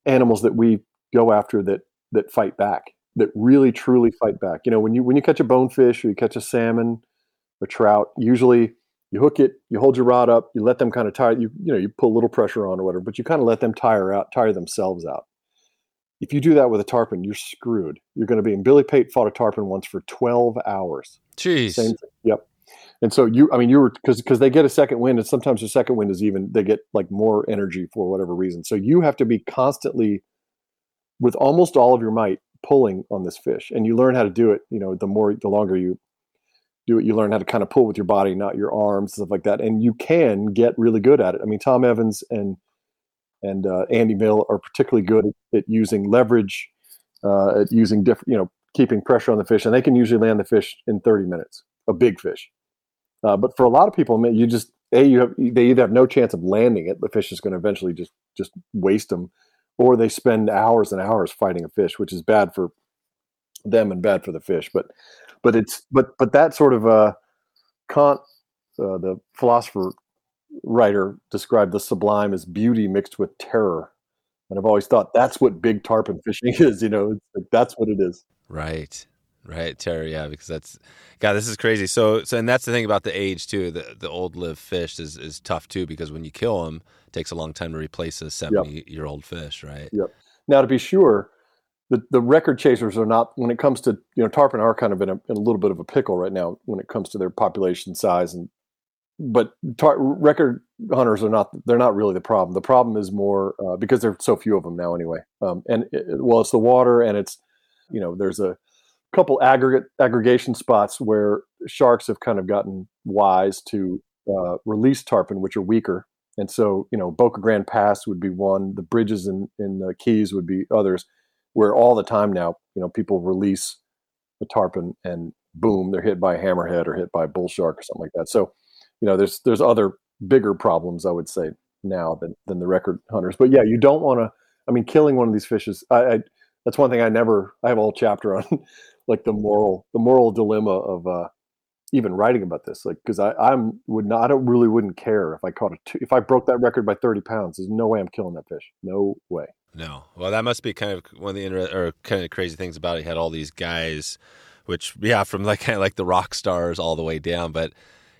animals that we go after that that fight back, that really truly fight back. You know, when you when you catch a bonefish or you catch a salmon, a trout, usually you hook it, you hold your rod up, you let them kind of tire, you, you know, you put a little pressure on or whatever, but you kind of let them tire out, tire themselves out. If you do that with a tarpon, you're screwed. You're going to be, and Billy Pate fought a tarpon once for 12 hours. Jeez. Same. Yep. And so you, I mean, you were, because, because they get a second wind and sometimes the second wind is even, they get like more energy for whatever reason. So you have to be constantly with almost all of your might pulling on this fish and you learn how to do it, you know, the more, the longer you do it, you learn how to kind of pull with your body, not your arms, stuff like that. And you can get really good at it. I mean, Tom Evans and and uh, Andy Mill are particularly good at, using leverage, uh, at using different, you know, keeping pressure on the fish, and they can usually land the fish in 30 minutes, a big fish. Uh, but for a lot of people, you just a you have they either have no chance of landing it, the fish is going to eventually just just waste them, or they spend hours and hours fighting a fish, which is bad for them and bad for the fish. But but it's but but that sort of uh, Kant, uh, the philosopher writer, described the sublime as beauty mixed with terror, and I've always thought that's what big tarpon fishing is. You know, like, that's what it is. Right. Right, terror, yeah, because that's God, this is crazy. So, so, and that's the thing about the age too. The the old live fish is is tough too because when you kill them, it takes a long time to replace a seventy yep. year old fish, right? Yep. Now, to be sure, the, the record chasers are not when it comes to you know tarpon are kind of in a, in a little bit of a pickle right now when it comes to their population size and but tar- record hunters are not they're not really the problem. The problem is more uh, because there's so few of them now anyway. Um, and it, well it's the water and it's you know there's a couple aggregate aggregation spots where sharks have kind of gotten wise to uh, release tarpon which are weaker. And so you know boca grande pass would be one the bridges in in the keys would be others where all the time now, you know, people release the tarpon and boom, they're hit by a hammerhead or hit by a bull shark or something like that. So, you know, there's there's other bigger problems I would say now than than the record hunters. But yeah, you don't want to. I mean, killing one of these fishes. I, I that's one thing I never. I have a whole chapter on like the moral the moral dilemma of uh, even writing about this. Like because I I'm would not. I don't really wouldn't care if I caught a two, if I broke that record by thirty pounds. There's no way I'm killing that fish. No way. No. Well, that must be kind of one of the inter- or kind of crazy things about it. He had all these guys, which yeah, from like kind of like the rock stars all the way down. But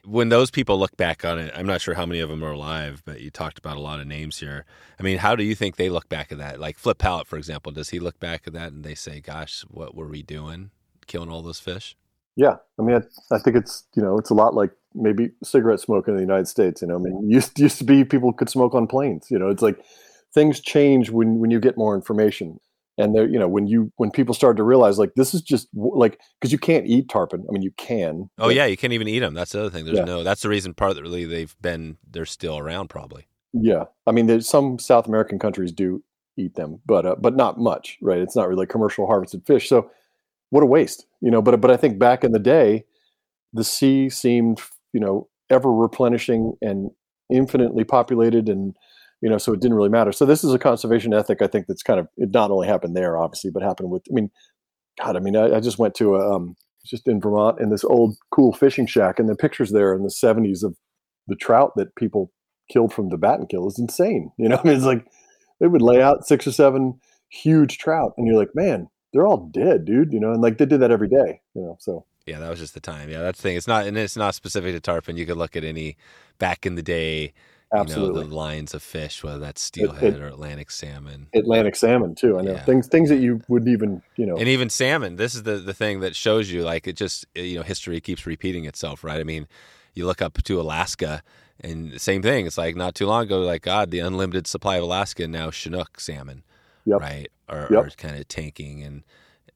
when those people look back on it, I'm not sure how many of them are alive. But you talked about a lot of names here. I mean, how do you think they look back at that? Like Flip Pallot, for example, does he look back at that and they say, "Gosh, what were we doing, killing all those fish?" Yeah, I mean, I, I think it's you know it's a lot like maybe cigarette smoking in the United States. You know, I mean, used used to be people could smoke on planes. You know, it's like things change when when you get more information. And there you know when you when people start to realize like this is just like because you can't eat tarpon. I mean you can oh yeah you can't even eat them that's the other thing. There's yeah. no that's the reason partly they've been they're still around probably. Yeah. I mean there's some south american countries do eat them but uh, but not much right? It's not really commercial harvested fish. So what a waste you know? But but i think back in the day the sea seemed you know ever replenishing and infinitely populated and you know, so it didn't really matter. So this is a conservation ethic, I think, that's kind of it not only happened there, obviously, but happened with. I mean, God, I mean, I, I just went to a um, just in Vermont in this old cool fishing shack, and the pictures there in the '70s of the trout that people killed from the Battenkill is insane. You know, I mean, it's like they would lay out six or seven huge trout, and you're like, man, they're all dead, dude. You know, and like they did that every day. You know, so yeah, that was just the time. Yeah, that's the thing. It's not, and it's not specific to tarpon. You could look at any back in the day Absolutely. You know, the lines of fish, whether that's steelhead it, it, or Atlantic salmon. Atlantic salmon too. I know yeah. things things that you wouldn't even you know. And even salmon. This is the the thing that shows you like it just eh, you know history keeps repeating itself, right? I mean, you look up to Alaska and the same thing. It's like not too long ago, like God, the unlimited supply of Alaska now Chinook salmon, yep. right, are, yep. are kind of tanking and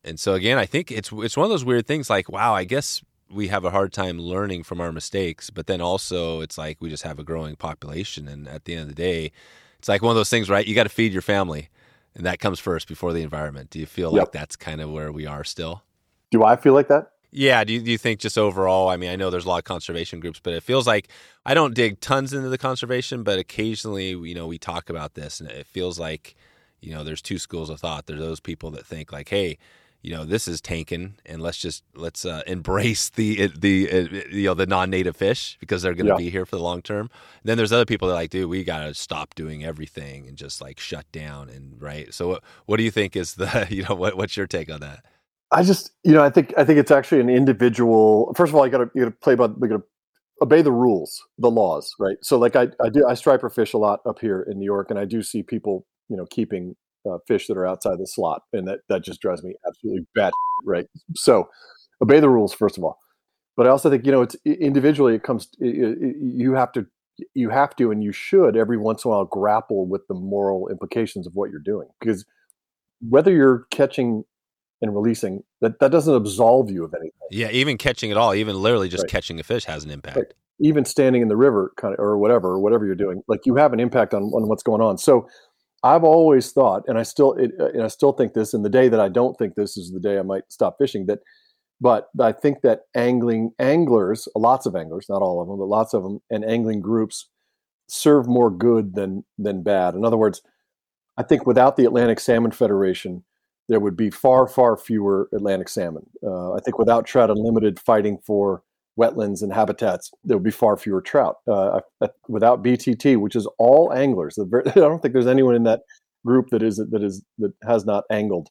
and so again, I think it's it's one of those weird things. Like wow, I guess we have a hard time learning from our mistakes, but then also it's like we just have a growing population, and at the end of the day, It's like one of those things, right? You got to feed your family, and that comes first before the environment. Do you feel yep. like that's kind of where we are still? Do I feel like that? Yeah. Do you, do you think just overall? I mean, I know there's a lot of conservation groups, but it feels like I don't dig tons into the conservation, but occasionally, you know, we talk about this, and it feels like, you know, there's two schools of thought. There's those people that think like, hey, you know this is tanking and let's just let's uh, embrace the the uh, you know the non-native fish because they're going to yeah. be here for the long term. And then there's other people that like dude we got to stop doing everything and just like shut down and right? So what, what do you think is the you know what, what's your take on that? I just you know i think i think it's actually an individual first of all you got to you got to play by you got to obey the rules the laws right? So like i i do i striper fish a lot up here in new york and i do see people you know keeping uh, fish that are outside the slot, and that that just drives me absolutely bad. Right. So, obey the rules first of all. But I also think you know it's individually. It comes. It, it, you have to. You have to, and you should every once in a while grapple with the moral implications of what you're doing, because whether you're catching and releasing, that that doesn't absolve you of anything. Yeah, even catching it all, even literally just right. catching a fish has an impact. Right. Even standing in the river, kind of, or whatever, or whatever you're doing, like you have an impact on on what's going on. So I've always thought, and I still, it, uh, and I still think this. And the day that I don't think this is the day I might stop fishing. That, but I think that angling anglers, lots of anglers, not all of them, but lots of them, and angling groups serve more good than than bad. In other words, I think without the Atlantic Salmon Federation, there would be far, far fewer Atlantic salmon. Uh, I think without Trout Unlimited fighting for wetlands and habitats, there would be far fewer trout. Uh, uh, uh without BTT, which is all anglers, I don't think there's anyone in that group that is that is that has not angled.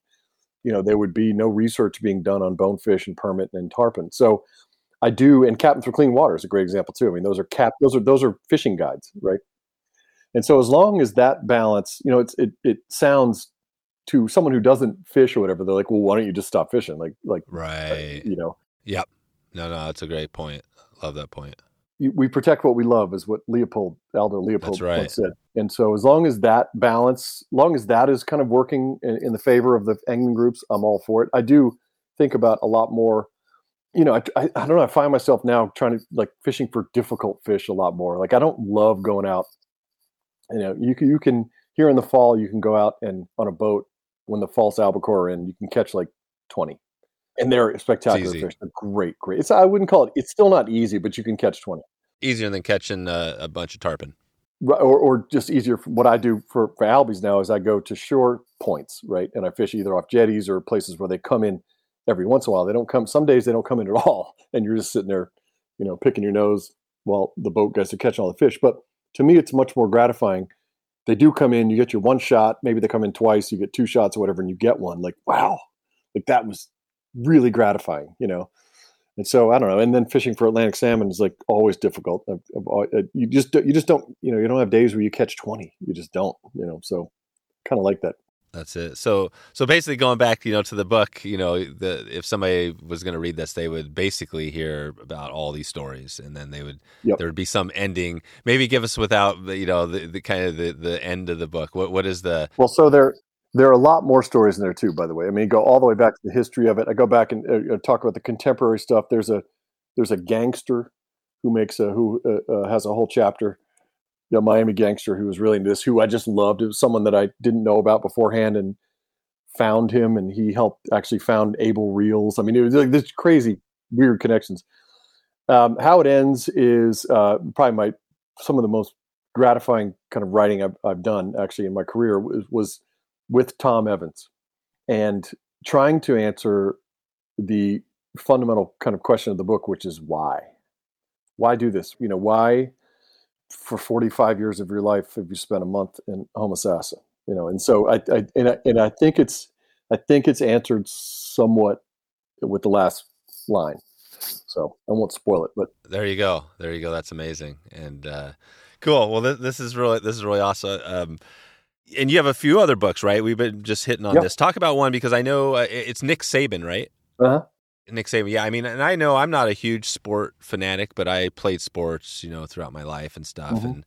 You know, there would be no research being done on bonefish and permit and tarpon. So, I do, and Captain for Clean Water is a great example too. I mean, those are cap, those are those are fishing guides, right? And so, as long as that balance, you know, it's it it sounds to someone who doesn't fish or whatever, they're like, well, why don't you just stop fishing? Like, like, uh, right? You know, yep. No, no, that's a great point. Love that point. We protect what we love, is what Leopold, Aldo Leopold right. said. And so, as long as that balance, as long as that is kind of working in, in, the favor of the angling groups, I'm all for it. I do think about a lot more. You know, I, I, I don't know. I find myself now trying to like fishing for difficult fish a lot more. Like I don't love going out. You know, you can you can here in the fall you can go out and on a boat when the false albacore are in, you can catch like 20 and they're spectacular fish. They're great, great. It's I wouldn't call it. It's still not easy, but you can catch twenty. Easier than catching uh, a bunch of tarpon. Right, or, or just easier. What I do for, for albies now is I go to shore points, right, and I fish either off jetties or places where they come in every once in a while. They don't come. Some days they don't come in at all, and you're just sitting there, you know, picking your nose while the boat gets to catch all the fish. But to me, it's much more gratifying. They do come in. You get your one shot. Maybe they come in twice. You get two shots or whatever, and you get one. Like wow, like that was really gratifying, you know. And so I don't know. And then fishing for Atlantic salmon is like always difficult. Uh, you just you just don't you know you don't have days where you catch twenty. You just don't you know. So kind of like that. That's it. So so basically going back, you know, to the book, you know, the if somebody was going to read this, they would basically hear about all these stories, and then they would yep. there would be some ending. Maybe give us without you know the, the kind of the, the end of the book. What what is the well? So there there are a lot more stories in there too, by the way. I mean, go all the way back to the history of it. I go back and uh, uh talk about the contemporary stuff. There's a there's a gangster who makes a who uh, uh, has a whole chapter. You know, Miami gangster who was really into this, who I just loved. It was someone that I didn't know about beforehand and found him, and he helped actually found Abel Reels. I mean, it was like this crazy, weird connections. Um, how it ends is uh, probably my some of the most gratifying kind of writing I've, I've done actually in my career was, was with Tom Evans and trying to answer the fundamental kind of question of the book, which is why? Why do this? You know, why for 45 years of your life have you spent a month in Homosassa? You know, and so I, I and I and I think it's I think it's answered somewhat with the last line. So I won't spoil it, but there you go. There you go. That's amazing and uh, cool. Well, this, this is really this is really awesome. Um, and you have a few other books, right? We've been just hitting on yep. this. Talk about one because I know uh, it's Nick Saban, right? Uh huh. Nick Saban, yeah. I mean, and I know I'm not a huge sport fanatic, but I played sports, you know, throughout my life and stuff. Mm-hmm. And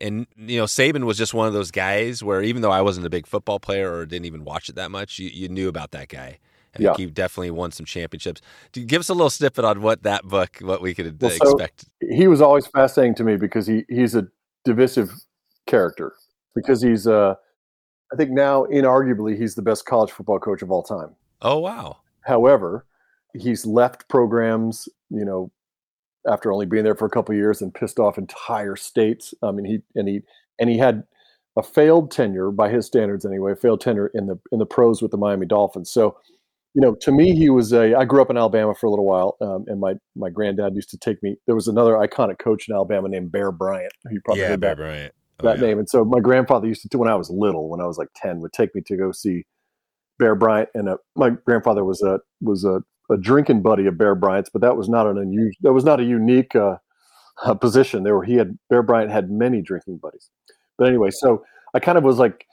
and you know, Saban was just one of those guys where even though I wasn't a big football player or didn't even watch it that much, you, you knew about that guy. I yeah. think he definitely won some championships. Give us a little snippet on what that book, what we could well, expect. So he was always fascinating to me because he he's a divisive character because he's uh, I think now inarguably he's the best college football coach of all time. Oh wow! However, he's left programs, you know, after only being there for a couple years and pissed off entire states. I mean, he and he and he had a failed tenure by his standards anyway, failed tenure in the in the pros with the Miami Dolphins. So, you know, to me, he was a. I grew up in Alabama for a little while, um, and my my granddad used to take me. There was another iconic coach in Alabama named Bear Bryant. You probably yeah, Bear that, Oh, yeah. name. And so my grandfather used to, when I was little, when I was like ten, would take me to go see Bear Bryant. And uh, my grandfather was a was a, a drinking buddy of Bear Bryant's, but that was not an unusual. That was not a unique uh, uh, position. There were he had Bear Bryant had many drinking buddies. But anyway, so I kind of was like,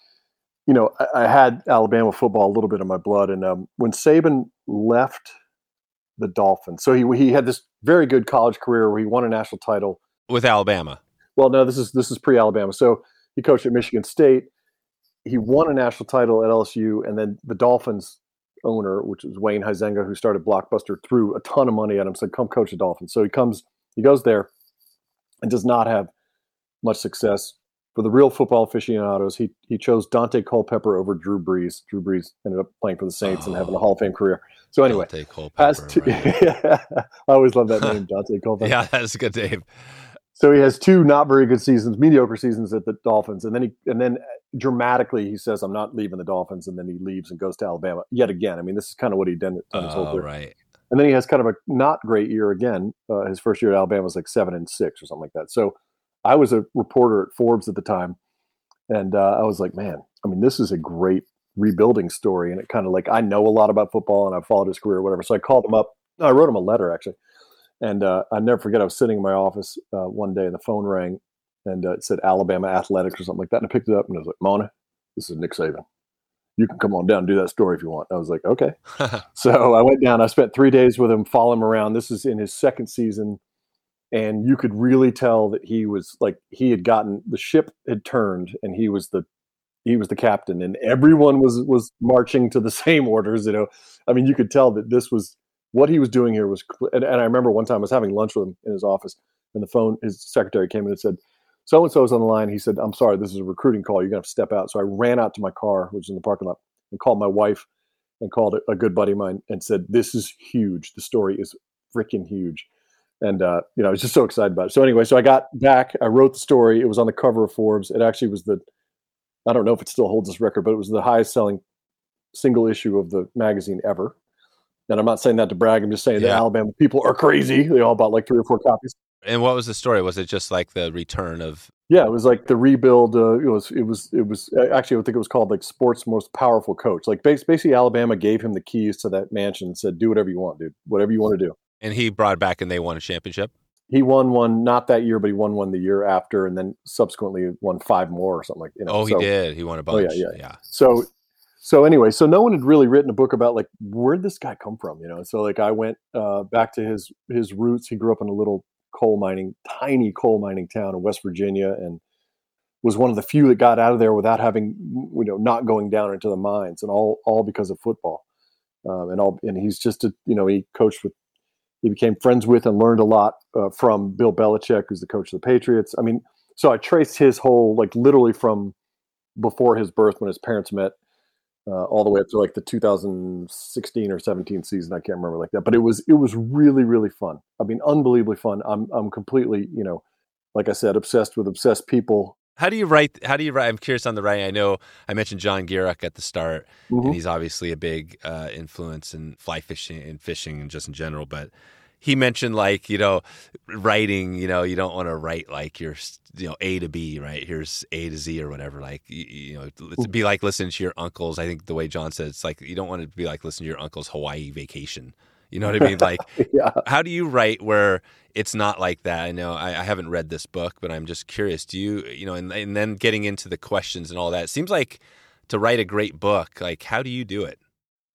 you know, I, I had Alabama football a little bit in my blood, and um, when Saban left the Dolphins, so he he had this very good college career where he won a national title with Alabama. Well, no, this is this is pre Alabama. So he coached at Michigan State. He won a national title at LSU, and then the Dolphins owner, which is Wayne Huizenga, who started Blockbuster, threw a ton of money at him. Said, "Come coach the Dolphins." So he comes, he goes there, and does not have much success. For the real football aficionados, he he chose Daunte Culpepper over Drew Brees. Drew Brees ended up playing for the Saints oh, and having a Hall of Fame career. So anyway, Daunte Culpepper. Two, right. I always love that name, Daunte Culpepper. yeah, that's a good name. So he has two not very good seasons, mediocre seasons at the Dolphins, and then he and then dramatically he says, "I'm not leaving the Dolphins," and then he leaves and goes to Alabama yet again. I mean, this is kind of what he did done his whole oh. Right. And then he has kind of a not great year again. Uh, his first year at Alabama was like seven and six or something like that. So I was a reporter at Forbes at the time, and uh, I was like, man, I mean, this is a great rebuilding story, and it kind of like I know a lot about football and I've followed his career, or whatever. So I called him up. I wrote him a letter actually and uh, I never forget, I was sitting in my office uh, one day and the phone rang and uh, it said Alabama Athletics or something like that. And I picked it up and I was like, Monte, this is Nick Saban. You can come on down and do that story if you want. I was like, okay. so I went down. I spent three days with him, follow him around. This is in his second season. And you could really tell that he was like, he had gotten, the ship had turned and he was the, he was the captain and everyone was, was marching to the same orders. You know, I mean, you could tell that this was, what he was doing here was, and, and, I remember one time I was having lunch with him in his office, and the phone, his secretary came in and said, "So and so is on the line." He said, "I'm sorry, this is a recruiting call. You're gonna have to step out." So I ran out to my car, which was in the parking lot, and called my wife, and called a, a good buddy of mine, and said, "This is huge. The story is freaking huge." And uh, you know, I was just so excited about it. So anyway, so I got back. I wrote the story. It was on the cover of Forbes. It actually was the, I don't know if it still holds this record, but it was the highest selling single issue of the magazine ever and I'm not saying that to brag. I'm just saying yeah. that Alabama people are crazy. They all bought like three or four copies. And what was the story? Was it just like the return of? Yeah, it was like the rebuild. Uh, it was. It was. It was actually. I think it was called like sports most powerful coach. Like basically, Alabama gave him the keys to that mansion and said, "Do whatever you want, dude. Whatever you want to do." And he brought back, and they won a championship. He won one not that year, but he won one the year after, and then subsequently won five more or something like. You know, oh, he so, did. He won a bunch. Oh yeah, yeah, yeah. So so anyway, so no one had really written a book about like where'd this guy come from, you know? So like I went uh, back to his his roots. He grew up in a little coal mining, tiny coal mining town in West Virginia, and was one of the few that got out of there without having, you know, not going down into the mines, and all all because of football. Um, and all, and he's just a, you know, he coached with, he became friends with and learned a lot uh, from Bill Belichick, who's the coach of the Patriots. I mean, so I traced his whole like literally from before his birth when his parents met uh, all the way up to like the 2016 or 17 season. I can't remember like that, but it was it was really really fun. I mean, unbelievably fun. I'm I'm completely you know, like I said, obsessed with obsessed people. How do you write? How do you write? I'm curious on the writing. I know I mentioned John Gierach at the start, mm-hmm. and he's obviously a big uh, influence in fly fishing and fishing and just in general. But he mentioned like you know writing you know you don't want to write like your you know a to b right? Here's a to z or whatever like you, you know it's be like listening to your uncle's. I think the way john said it's like you don't want to be like listening to your uncle's hawaii vacation. You know what i mean? Like yeah. how do you write where it's not like that? I know I, I, haven't read this book but i'm just curious. Do you you know and, and then getting into the questions and all that it seems like to write a great book like how do you do it?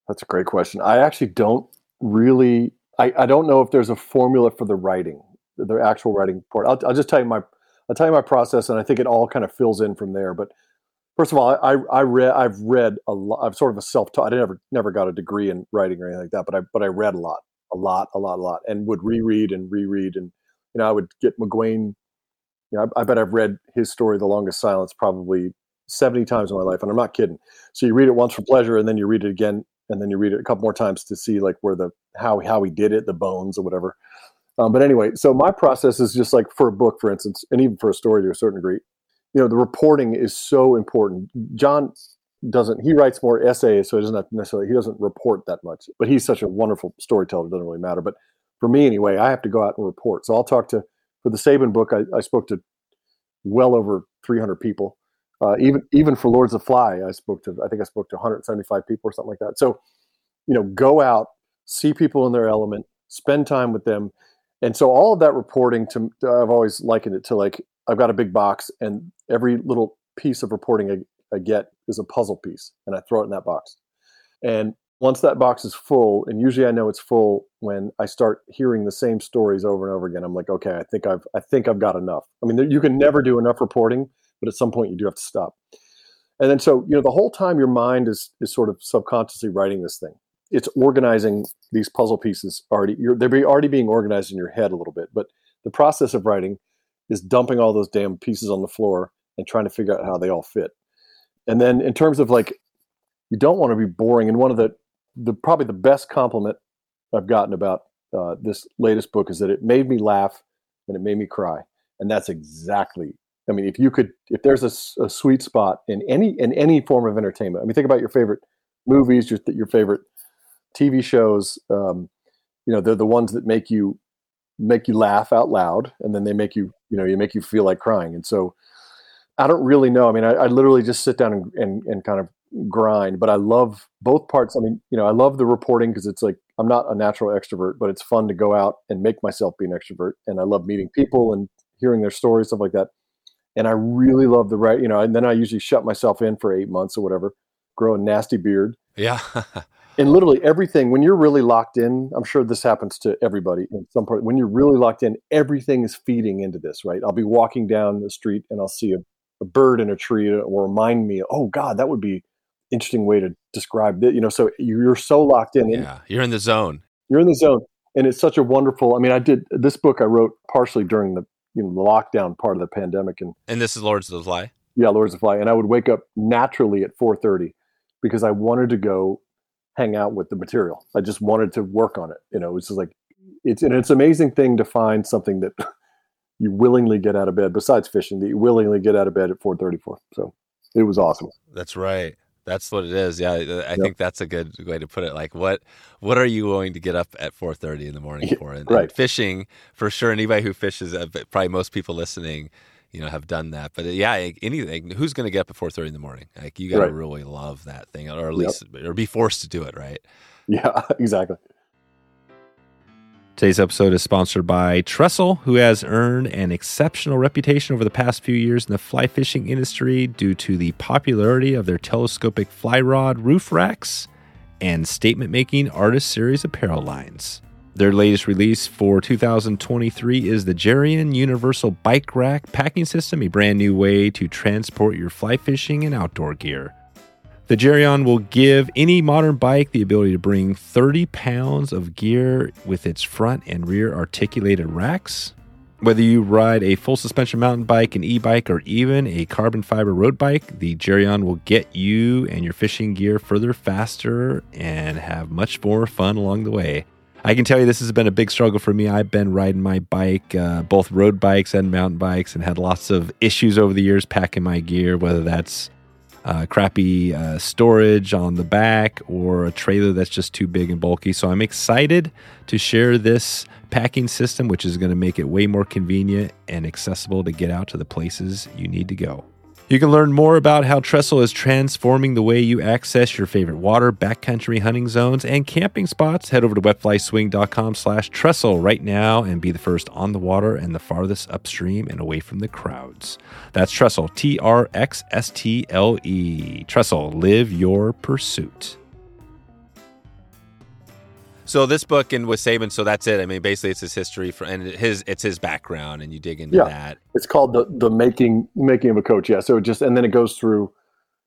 That's a great question. I actually don't really I, I don't know if there's a formula for the writing, the actual writing part. I'll, I'll just tell you my I'll tell you my process, and I think it all kind of fills in from there. But first of all, I I read I've read a lot. I'm sort of a self taught. I never never got a degree in writing or anything like that, but I but I read a lot, a lot, a lot, a lot, and would reread and reread, and you know I would get McGuane. You know, I, I bet I've read his story, The Longest Silence, probably 70 times in my life, and I'm not kidding. So you read it once for pleasure, and then you read it again, and then you read it a couple more times to see like where the how how he did it, the bones or whatever. Um, but anyway, so my process is just like for a book, for instance, and even for a story to a certain degree. You know, the reporting is so important. John doesn't he writes more essays, so he doesn't necessarily he doesn't report that much. But he's such a wonderful storyteller; it doesn't really matter. But for me anyway, I have to go out and report. So I'll talk to for the Saban book. I, I spoke to well over 300 people. Uh, even even for Lords of Fly, I spoke to I think I spoke to 175 people or something like that. So, you know, go out, see people in their element, spend time with them, and so all of that reporting to I've always likened it to like I've got a big box and every little piece of reporting I, I get is a puzzle piece, and I throw it in that box. And once that box is full, and usually I know it's full when I start hearing the same stories over and over again. I'm like, okay, I think I've I think I've got enough. I mean, you can never do enough reporting, but at some point you do have to stop. And then so you know the whole time your mind is is sort of subconsciously writing this thing. It's organizing these puzzle pieces already. You're, they're already being organized in your head a little bit, but the process of writing is dumping all those damn pieces on the floor and trying to figure out how they all fit. And then in terms of like, you don't want to be boring. And one of the the probably the best compliment I've gotten about uh, this latest book is that it made me laugh and it made me cry, and that's exactly. I mean, if you could, if there's a, a sweet spot in any in any form of entertainment, I mean, think about your favorite movies, your your favorite TV shows. Um, you know, they're the ones that make you make you laugh out loud, and then they make you, you know, you make you feel like crying. And so, I don't really know. I mean, I, I literally just sit down and, and, and kind of grind, but I love both parts. I mean, you know, I love the reporting because it's like I'm not a natural extrovert, but it's fun to go out and make myself be an extrovert. And I love meeting people and hearing their stories, stuff like that. And I really love the right, you know, and then I usually shut myself in for eight months or whatever, grow a nasty beard. Yeah. and literally everything, when you're really locked in, I'm sure this happens to everybody in some part. When you're really locked in, everything is feeding into this, right? I'll be walking down the street and I'll see a, a bird in a tree or remind me, oh God, that would be interesting way to describe it. You know, so you're so locked in. Yeah, you're in the zone. You're in the zone, and it's such a wonderful. I mean, I did this book. I wrote partially during the you know the lockdown part of the pandemic, and and this is Lords of the Fly. Yeah, Lords of the Fly, and I would wake up naturally at 4:30 because I wanted to go hang out with the material. I just wanted to work on it. You know, it's just like it's and it's an amazing thing to find something that you willingly get out of bed besides fishing that you willingly get out of bed at 4:34. So it was awesome. That's right. That's what it is. Yeah, I yep. think that's a good way to put it. Like, what what are you going to get up at four thirty in the morning for? And, right. And fishing for sure. Anybody who fishes, uh, probably most people listening, you know, have done that. But uh, yeah, anything. Who's going to get up at four thirty in the morning? Like, you got to right. really love that thing, or at least, yep. or be forced to do it. Right. Yeah. Exactly. Today's episode is sponsored by Trxstle, who has earned an exceptional reputation over the past few years in the fly fishing industry due to the popularity of their telescopic fly rod roof racks and statement making artist series apparel lines. Their latest release for 2023 is the Gerion Universal Bike Rack Packing System, a brand new way to transport your fly fishing and outdoor gear. The Gerion will give any modern bike the ability to bring 30 pounds of gear with its front and rear articulated racks. Whether you ride a full suspension mountain bike, an e bike, or even a carbon fiber road bike, the Gerion will get you and your fishing gear further faster and have much more fun along the way. I can tell you this has been a big struggle for me. I've been riding my bike, uh, both road bikes and mountain bikes, and had lots of issues over the years packing my gear, whether that's uh, crappy uh, storage on the back or a trailer that's just too big and bulky. So I'm excited to share this packing system, which is going to make it way more convenient and accessible to get out to the places you need to go. You can learn more about how Trxstle is transforming the way you access your favorite water, backcountry hunting zones, and camping spots. Head over to wetflyswing.com slash trxstle right now and be the first on the water and the farthest upstream and away from the crowds. That's Trxstle, T-R-X-S-T-L-E. Trxstle, live your pursuit. So this book and with Saban, so that's it. I mean, basically, it's his history for and his it's his background, and you dig into yeah. that. It's called the the making making of a coach. Yeah. So just and then it goes through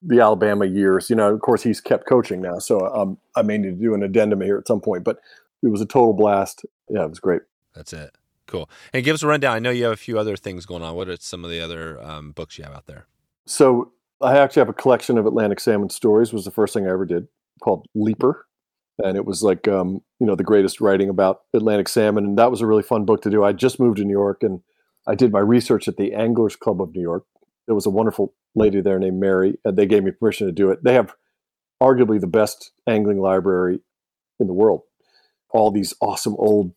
the Alabama years. You know, of course, he's kept coaching now, so um, I may need to do an addendum here at some point. But it was a total blast. Yeah, it was great. That's it. Cool. And give us a rundown. I know you have a few other things going on. What are some of the other um, books you have out there? So I actually have a collection of Atlantic salmon stories. Was the first thing I ever did called Leaper, and it was like um, you know the greatest writing about Atlantic salmon, and that was a really fun book to do. I just moved to New York, and I did my research at the Anglers Club of New York. There was a wonderful lady there named Mary, and they gave me permission to do it. They have arguably the best angling library in the world. All these awesome old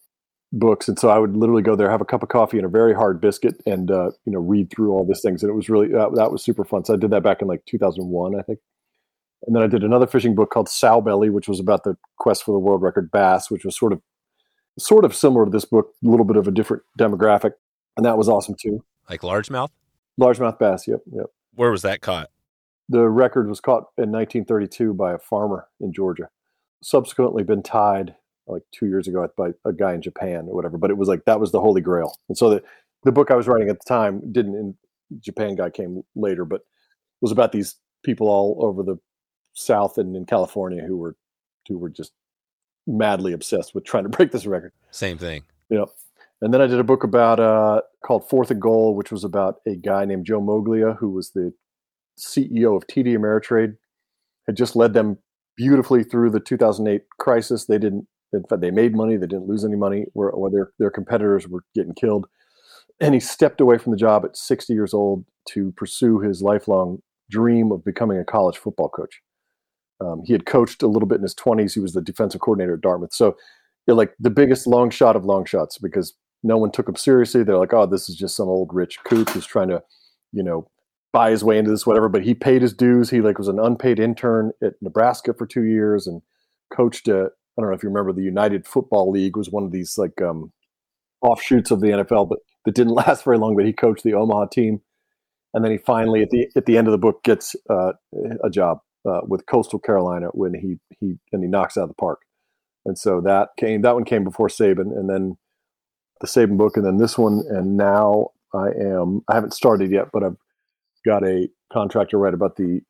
books, and so I would literally go there, have a cup of coffee and a very hard biscuit, and uh, you know read through all these things. And it was really uh, that was super fun. So I did that back in like 2001, I think. And then I did another fishing book called Sowbelly, which was about the quest for the world record bass, which was sort of sort of similar to this book, a little bit of a different demographic, and that was awesome too. Like largemouth. Largemouth bass. Yep. Yep. Where was that caught? The record was caught in 1932 by a farmer in Georgia. Subsequently, been tied like two years ago by a guy in Japan or whatever. But it was like that was the holy grail. And so the the book I was writing at the time didn't. In Japan guy came later, but was about these people all over the South and in California who were who were just madly obsessed with trying to break this record. Same thing. Yep. And then I did a book about uh, called Fourth and Goal, which was about a guy named Joe Moglia, who was the CEO of TD Ameritrade, had just led them beautifully through the 2008 crisis. They didn't, in fact, they made money. They didn't lose any money, where, where their their competitors were getting killed. And he stepped away from the job at 60 years old to pursue his lifelong dream of becoming a college football coach. Um, he had coached a little bit in his 20s. He was the defensive coordinator at Dartmouth. So, you know, like the biggest long shot of long shots because no one took him seriously. They're like, oh, this is just some old rich kook who's trying to, you know, buy his way into this, whatever. But he paid his dues. He like was an unpaid intern at Nebraska for two years and coached a. I don't know if you remember the United Football League was one of these like um, offshoots of the NFL, but that didn't last very long. But he coached the Omaha team, and then he finally at the at the end of the book gets uh, a job uh, with Coastal Carolina when he he and he knocks out of the park. And so that came that one came before Saban, and then the Saban book, and then this one, and now I am I haven't started yet, but I've got a contractor write about the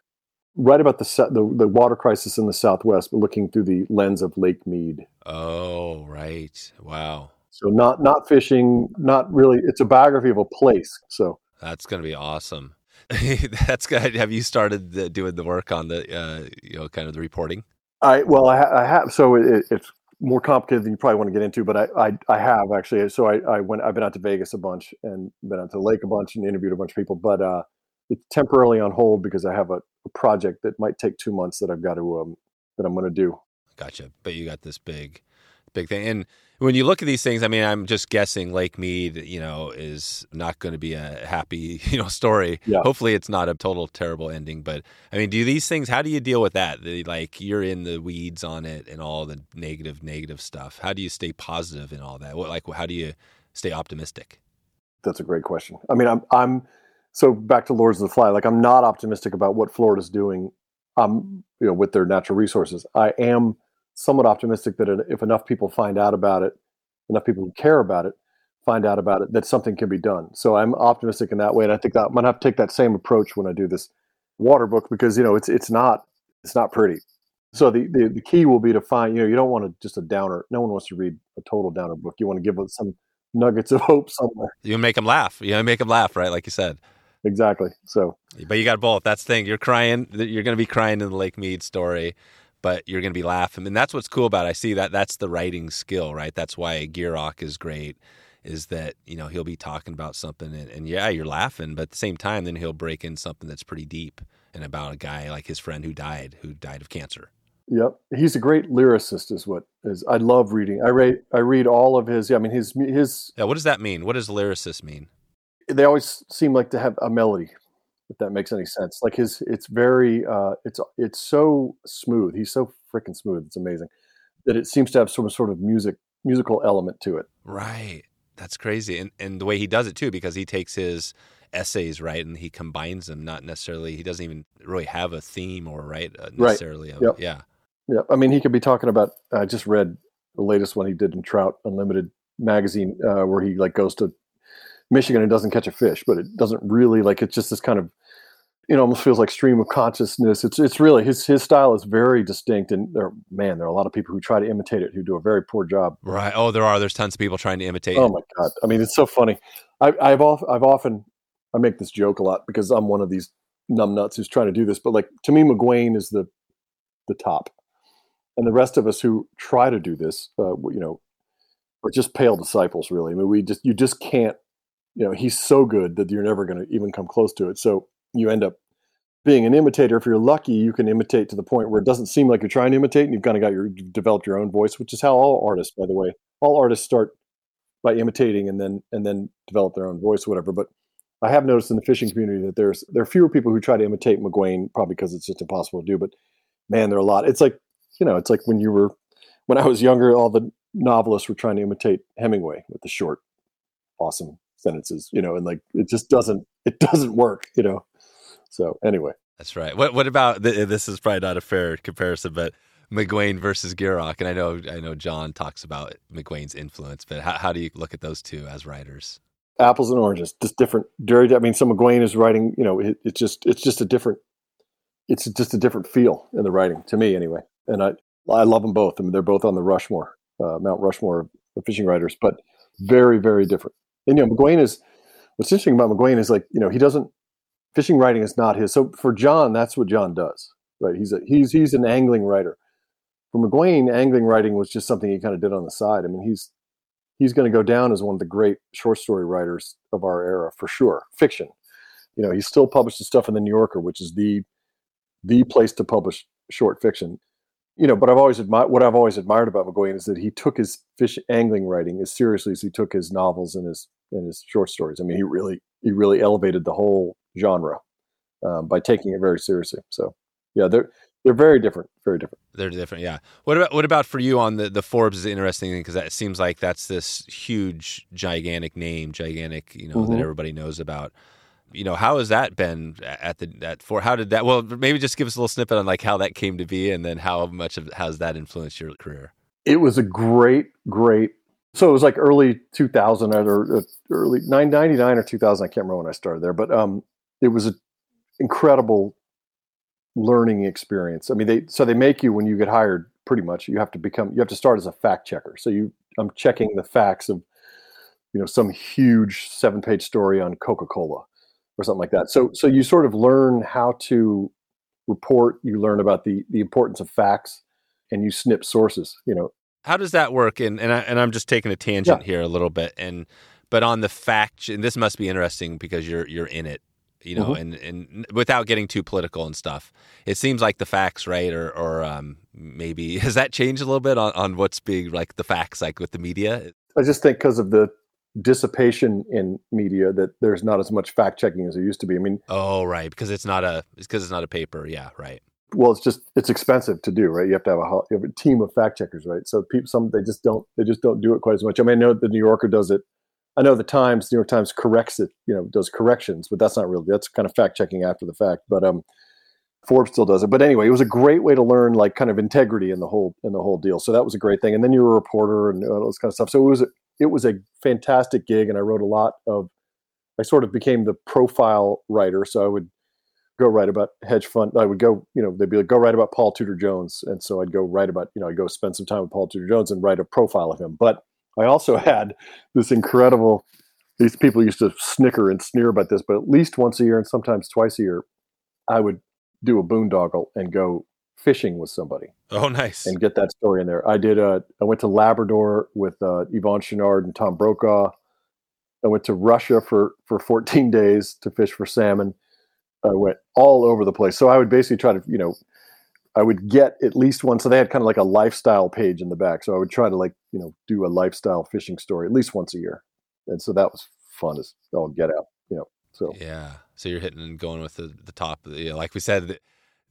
write about the, the the water crisis in the Southwest, but looking through the lens of Lake Mead. Oh, right! Wow. So not not fishing, not really. It's a biography of a place. So that's going to be awesome. that's good. Have you started the, doing the work on the uh, you know kind of the reporting? I well, I, I have. So it, it's more complicated than you probably want to get into, but I, I, I have actually. So I, I went, I've been out to Vegas a bunch and been out to the lake a bunch and interviewed a bunch of people, but uh, it's temporarily on hold because I have a, a, project that might take two months that I've got to, um, that I'm going to do. Gotcha. But you got this big, big thing. And when you look at these things, I mean, I'm just guessing Lake Mead, you know, is not going to be a happy, you know, story. Yeah. Hopefully, it's not a total terrible ending. But I mean, do these things? How do you deal with that? The, like you're in the weeds on it and all the negative, negative stuff. How do you stay positive in all that? What, like, how do you stay optimistic? That's a great question. I mean, I'm, I'm so back to Lords of the Fly. Like, I'm not optimistic about what Florida's doing. Um, you know, with their natural resources. I am somewhat optimistic that if enough people find out about it, enough people who care about it find out about it, that something can be done. So I'm optimistic in that way, and I think that I'm gonna have to take that same approach when I do this water book because you know it's it's not it's not pretty. So the, the, the key will be to find you know you don't want to just a downer. No one wants to read a total downer book. You want to give them some nuggets of hope somewhere. You make them laugh. You know, make them laugh, right? Like you said. Exactly. So, but you got both. That's the thing. You're crying. You're going to be crying in the Lake Mead story, but you're going to be laughing. And that's what's cool about it. I see that that's the writing skill, right? That's why Gierach is great, is that, you know, he'll be talking about something and, and, yeah, you're laughing, but at the same time, then he'll break in something that's pretty deep and about a guy like his friend who died, who died of cancer. Yep. He's a great lyricist is what is I love reading. I read I read all of his yeah, I mean his his Yeah, what does that mean? What does lyricist mean? They always seem like to have a melody if that makes any sense. Like his, it's very, uh, it's it's so smooth. He's so freaking smooth. It's amazing that it seems to have some sort of music musical element to it. Right. That's crazy, and and the way he does it too, because he takes his essays right and he combines them. Not necessarily, he doesn't even really have a theme or right uh, necessarily. Right. Yep. Yeah. Yeah. I mean, he could be talking about. I just read the latest one he did in Trout Unlimited magazine, uh, where he like goes to Michigan and doesn't catch a fish, but it doesn't really like it's just this kind of you know almost feels like stream of consciousness. It's it's really his his style is very distinct, and there man there are a lot of people who try to imitate it who do a very poor job. Right. Oh, there are. There's tons of people trying to imitate. Oh my god. I mean, it's so funny. I, I've I've often I make this joke a lot because I'm one of these numbnuts who's trying to do this, but like to me, McGuane is the the top, and the rest of us who try to do this, uh, you know, are just pale disciples. Really, I mean, we just you just can't. You know, he's so good that you're never going to even come close to it. So you end up being an imitator. If you're lucky, you can imitate to the point where it doesn't seem like you're trying to imitate, and you've kind of got your developed your own voice, which is how all artists, by the way, all artists start by imitating and then and then develop their own voice, whatever. But I have noticed in the fishing community that there's there are fewer people who try to imitate McGuane, probably because it's just impossible to do. But man, there are a lot. It's like you know, it's like when you were when I was younger, all the novelists were trying to imitate Hemingway with the short, awesome sentences, you know, and like it just doesn't it doesn't work, you know. So anyway, that's right. What what about this? Is probably not a fair comparison, but McGuane versus Gierach, and I know I know John talks about McGuane's influence, but how, how do you look at those two as writers? apples and oranges, just different. Very, I mean, some McGuane is writing. You know, it, it's just it's just a different. It's just a different feel in the writing to me, anyway. And I I love them both. I mean, they're both on the Rushmore, uh, Mount Rushmore of fishing writers, but very very different. And you know, McGuane is what's interesting about McGuane is like you know he doesn't fishing writing is not his. So for John, that's what John does, right? He's a he's he's an angling writer. For McGuane, angling writing was just something he kind of did on the side. I mean, he's he's going to go down as one of the great short story writers of our era for sure. Fiction, you know, he still publishes stuff in the New Yorker, which is the the place to publish short fiction. You know, but I've always admired what I've always admired about McGuane is that he took his fish angling writing as seriously as he took his novels and his and his short stories. I mean, he really he really elevated the whole genre um, by taking it very seriously. So, yeah, there they're very different, very different. They're different, yeah. What about what about for you on the the Forbes is interesting because that seems like that's this huge, gigantic name, gigantic, you know, mm-hmm. that everybody knows about. You know, how has that been at the at for? How did that? Well, maybe just give us a little snippet on like how that came to be, and then how much of has that influenced your career? It was a great, great. So it was like early 2000 or early 999 or 2000. I can't remember when I started there, but um, it was an incredible learning experience. I mean, they so they make you when you get hired. Pretty much, you have to become you have to start as a fact checker. So you, I'm checking the facts of, you know, some huge seven page story on Coca Cola, or something like that. So so you sort of learn how to report. You learn about the the importance of facts, and you snip sources. You know, how does that work? And and I, and I'm just taking a tangent yeah. here a little bit, and but on the fact, and this must be interesting because you're you're in it you know, mm-hmm. and, and without getting too political and stuff, it seems like the facts, right? Or, or um, maybe has that changed a little bit on, on what's being like the facts, like with the media? I just think because of the dissipation in media that there's not as much fact checking as there used to be. I mean, oh, right, because it's not a it's because it's not a paper. Yeah, right. Well, it's just it's expensive to do, right? You have to have a you have a team of fact checkers, right? So people, some they just don't they just don't do it quite as much. I mean, I know the New Yorker does it I know the Times, New York Times corrects it, you know, does corrections, but that's not really that's kind of fact checking after the fact. But um, Forbes still does it. But anyway, it was a great way to learn like kind of integrity in the whole in the whole deal. So that was a great thing. And then you were a reporter and all this kind of stuff. So it was a, it was a fantastic gig, and I wrote a lot of. I sort of became the profile writer, so I would go write about hedge fund. I would go, you know, they'd be like, go write about Paul Tudor Jones, and so I'd go write about, you know, I'd go spend some time with Paul Tudor Jones and write a profile of him. But I also had this incredible. These people used to snicker and sneer about this, but at least once a year and sometimes twice a year, I would do a boondoggle and go fishing with somebody. Oh, nice! And get that story in there. I did. Uh, I went to Labrador with uh, Yvon Chouinard and Tom Brokaw. I went to Russia for for 14 days to fish for salmon. I went all over the place. So I would basically try to, you know, I would get at least one. So they had kind of like a lifestyle page in the back. So I would try to like, you know, do a lifestyle fishing story at least once a year. And so that was fun as all get out, you know. So yeah. So you're hitting and going with the, the top, you know, like we said,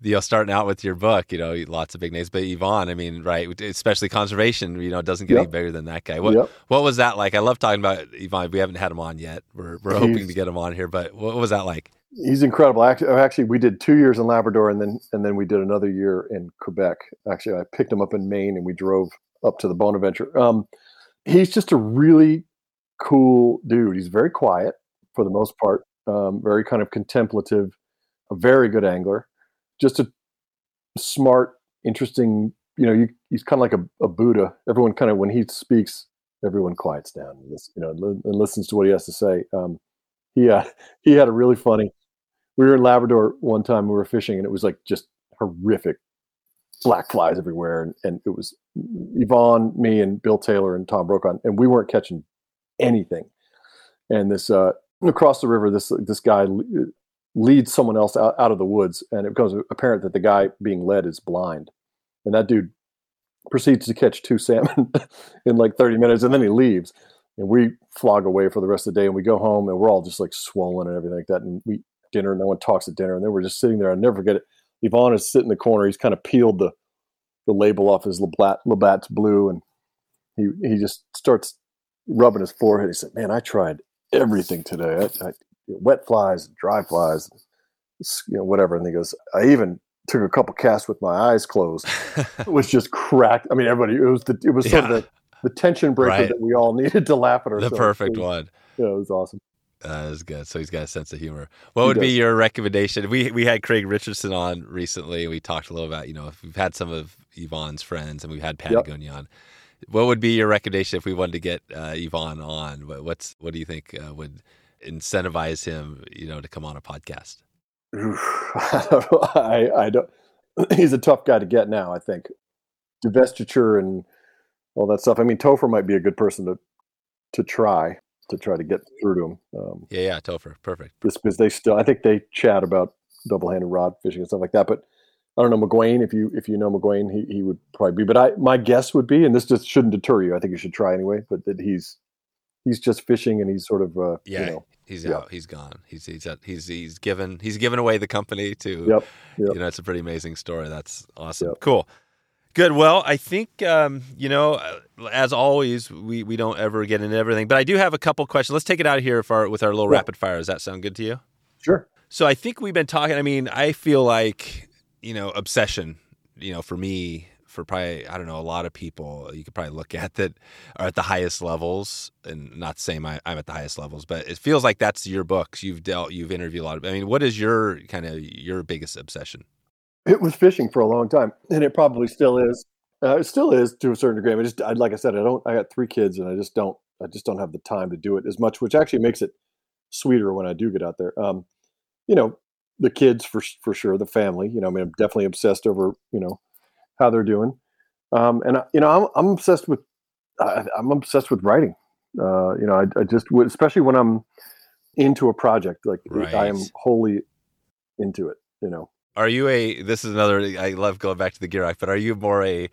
you uh, know, starting out with your book, you know, lots of big names, but Yvon, I mean, right, especially conservation, you know, doesn't get yep. any bigger than that guy. What yep. what was that like? I love talking about Yvon. We haven't had him on yet. We're we're hoping to get him on here, but what was that like? He's incredible. Actually, actually, we did two years in Labrador, and then and then we did another year in Quebec. Actually, I picked him up in Maine, and we drove up to the Bonaventure. Um, he's just a really cool dude. He's very quiet for the most part, um, very kind of contemplative, a very good angler, just a smart, interesting. You know, you, he's kind of like a, a, Buddha. Everyone kind of when he speaks, everyone quiets down, and, you know, and, listens to what he has to say. Um, he he had a really funny we were in Labrador one time. We were fishing, and it was like just horrific black flies everywhere, and, and it was Yvon, me, and Bill Taylor and Tom Brokaw, and we weren't catching anything. And this uh, across the river, this this guy leads someone else out, out of the woods, and it becomes apparent that the guy being led is blind, and that dude proceeds to catch two salmon in like 30 minutes, and then he leaves. And we flog away for the rest of the day, and we go home, and we're all just like swollen and everything like that. And we dinner, and no one talks at dinner, and then we're just sitting there. I'll never forget it. Yvon is sitting in the corner. He's kind of peeled the the label off his Labatt, Labatt's blue, and he he just starts rubbing his forehead. He said, "Man, I tried everything today. I, I wet flies, dry flies, you know, whatever." And he goes, "I even took a couple casts with my eyes closed. it was just cracked. I mean, everybody. It was the it was sort of the, the tension breaker right. that we all needed to laugh at ourselves. The perfect was, one. Yeah, it was awesome. That is good. So he's got a sense of humor. What he would does. be your recommendation? We we had Craig Richardson on recently. We talked a little about you know if we've had some of Yvon's friends and we've had Patagonia yep. on. What would be your recommendation if we wanted to get uh, Yvonne on? What's what do you think uh, would incentivize him? You know, to come on a podcast. I, I don't. He's a tough guy to get now. I think divestiture and all that stuff. I mean, Topher might be a good person to to try to try to get through to him. Um, yeah, yeah, Topher, perfect. Because they still, I think they chat about double-handed rod fishing and stuff like that. But I don't know McGuane. If you if you know McGuane, he he would probably be. But I my guess would be, and this just shouldn't deter you. I think you should try anyway. But that he's he's just fishing and he's sort of uh, yeah. You know, he's yeah. out. He's gone. He's he's he's he's given he's given away the company to. Yep, yep. You know, it's a pretty amazing story. That's awesome. Yep. Cool. Good. Well, I think um, you know, uh, as always, we, we don't ever get into everything, but I do have a couple questions. Let's take it out here our, with our little yeah. rapid fire. Does that sound good to you? Sure. So I think we've been talking. I mean, I feel like you know, obsession. You know, for me, for probably I don't know a lot of people, you could probably look at that are at the highest levels, and not saying I, am at the highest levels, but it feels like that's your books. You've dealt, you've interviewed a lot of. I mean, what is your kind of your biggest obsession? It was fishing for a long time, and it probably still is. Uh, it still is to a certain degree. I just, I, like I said, I don't. I got three kids, and I just don't. I just don't have the time to do it as much, which actually makes it sweeter when I do get out there. Um, you know, the kids for for sure, the family. You know, I mean, I'm definitely obsessed over you know how they're doing, um, and you know, I'm I'm obsessed with I, am obsessed with writing. Uh, you know, I, I just especially when I'm into a project like right. I am wholly into it. You know, are you a? This is another. I love going back to the gear rack, but are you more a?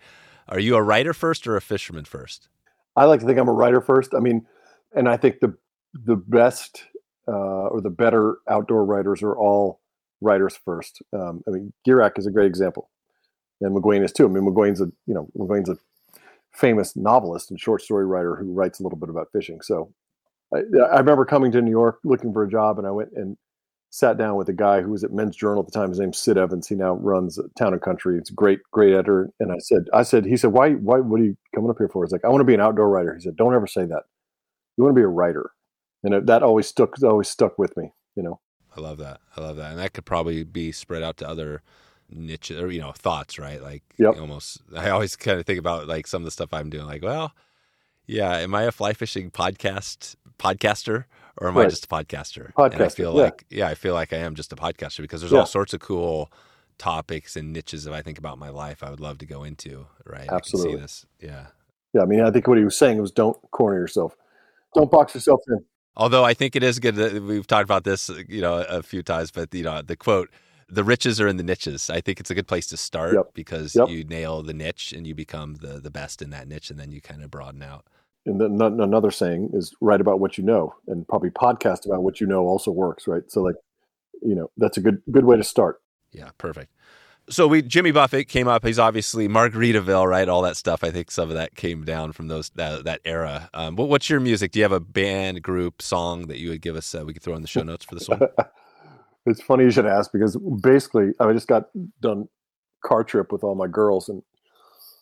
Are you a writer first or a fisherman first? I like to think I'm a writer first. I mean, and I think the the best uh, or the better outdoor writers are all writers first. Um, I mean, Gierach is a great example, and McGuane is too. I mean, McGuane's a you know McGuane's a famous novelist and short story writer who writes a little bit about fishing. So I, I remember coming to New York looking for a job, and I went and sat down with a guy who was at Men's Journal at the time. His name's Sid Evans. He now runs Town and Country. It's a great, great editor. And I said, I said, he said, why, why, what are you coming up here for? He's like, I want to be an outdoor writer. He said, don't ever say that. You want to be a writer. And it, that always stuck, always stuck with me, you know? I love that. I love that. And that could probably be spread out to other niches or, you know, thoughts, right? Like yep. almost, I always kind of think about like some of the stuff I'm doing, like, well, yeah, am I a fly fishing podcast podcaster? Or am right. I just a podcaster? Podcaster. And I feel yeah. like yeah, I feel like I am just a podcaster because there's yeah. all sorts of cool topics and niches that I think about my life I would love to go into. Right. Absolutely. this. Yeah. Yeah. I mean, I think what he was saying was don't corner yourself. Don't box yourself in. Although I think it is good that we've talked about this, you know, a few times, but you know, the quote, the riches are in the niches. I think it's a good place to start yep. because yep. you nail the niche and you become the the best in that niche and then you kind of broaden out and then another saying is write about what you know and probably podcast about what you know also works right? So like you know that's a good good way to start. Yeah perfect. So we jimmy buffett came up. He's obviously margaritaville right? All that stuff. I think some of that came down from those that, that era. Um, what, what's your music? Do you have a band group song that you would give us uh, we could throw in the show notes for this one? It's funny you should ask because basically i just got done car trip with all my girls and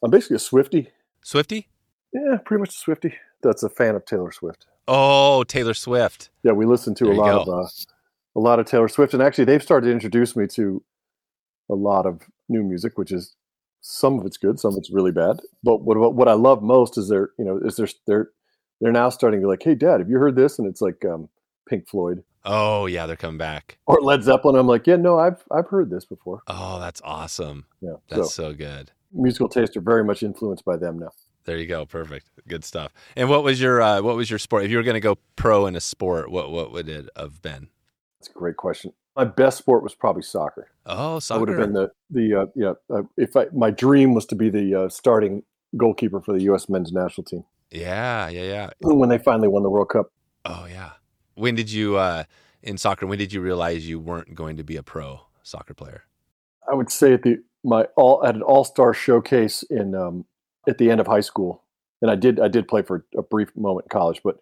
i'm basically a swiftie. Swiftie yeah, pretty much a Swiftie. That's a fan of Taylor Swift. Oh, Taylor Swift. Yeah, we listen to there a lot of uh, a lot of Taylor Swift, and actually, they've started to introduce me to a lot of new music, which is some of it's good, some of it's really bad. But what what I love most is they're you know is they're they're they're now starting to be like, hey, Dad, have you heard this? And it's like um, Pink Floyd. Oh yeah, they're coming back. Or Led Zeppelin. I'm like, yeah, no, I've I've heard this before. Oh, that's awesome. Yeah, that's so, so good. Musical tastes are very much influenced by them now. There you go. Perfect. Good stuff. And what was your uh, what was your sport? If you were going to go pro in a sport, what what would it have been? That's a great question. My best sport was probably soccer. Oh, soccer. I would have been the the uh, yeah. Uh, if I my dream was to be the uh, starting goalkeeper for the U.S. men's national team. Yeah, yeah, yeah. When they finally won the World Cup. Oh yeah. When did you uh, in soccer? When did you realize you weren't going to be a pro soccer player? I would say at the my all at an all star showcase in um, at the end of high school, and I did I did play for a brief moment in college, but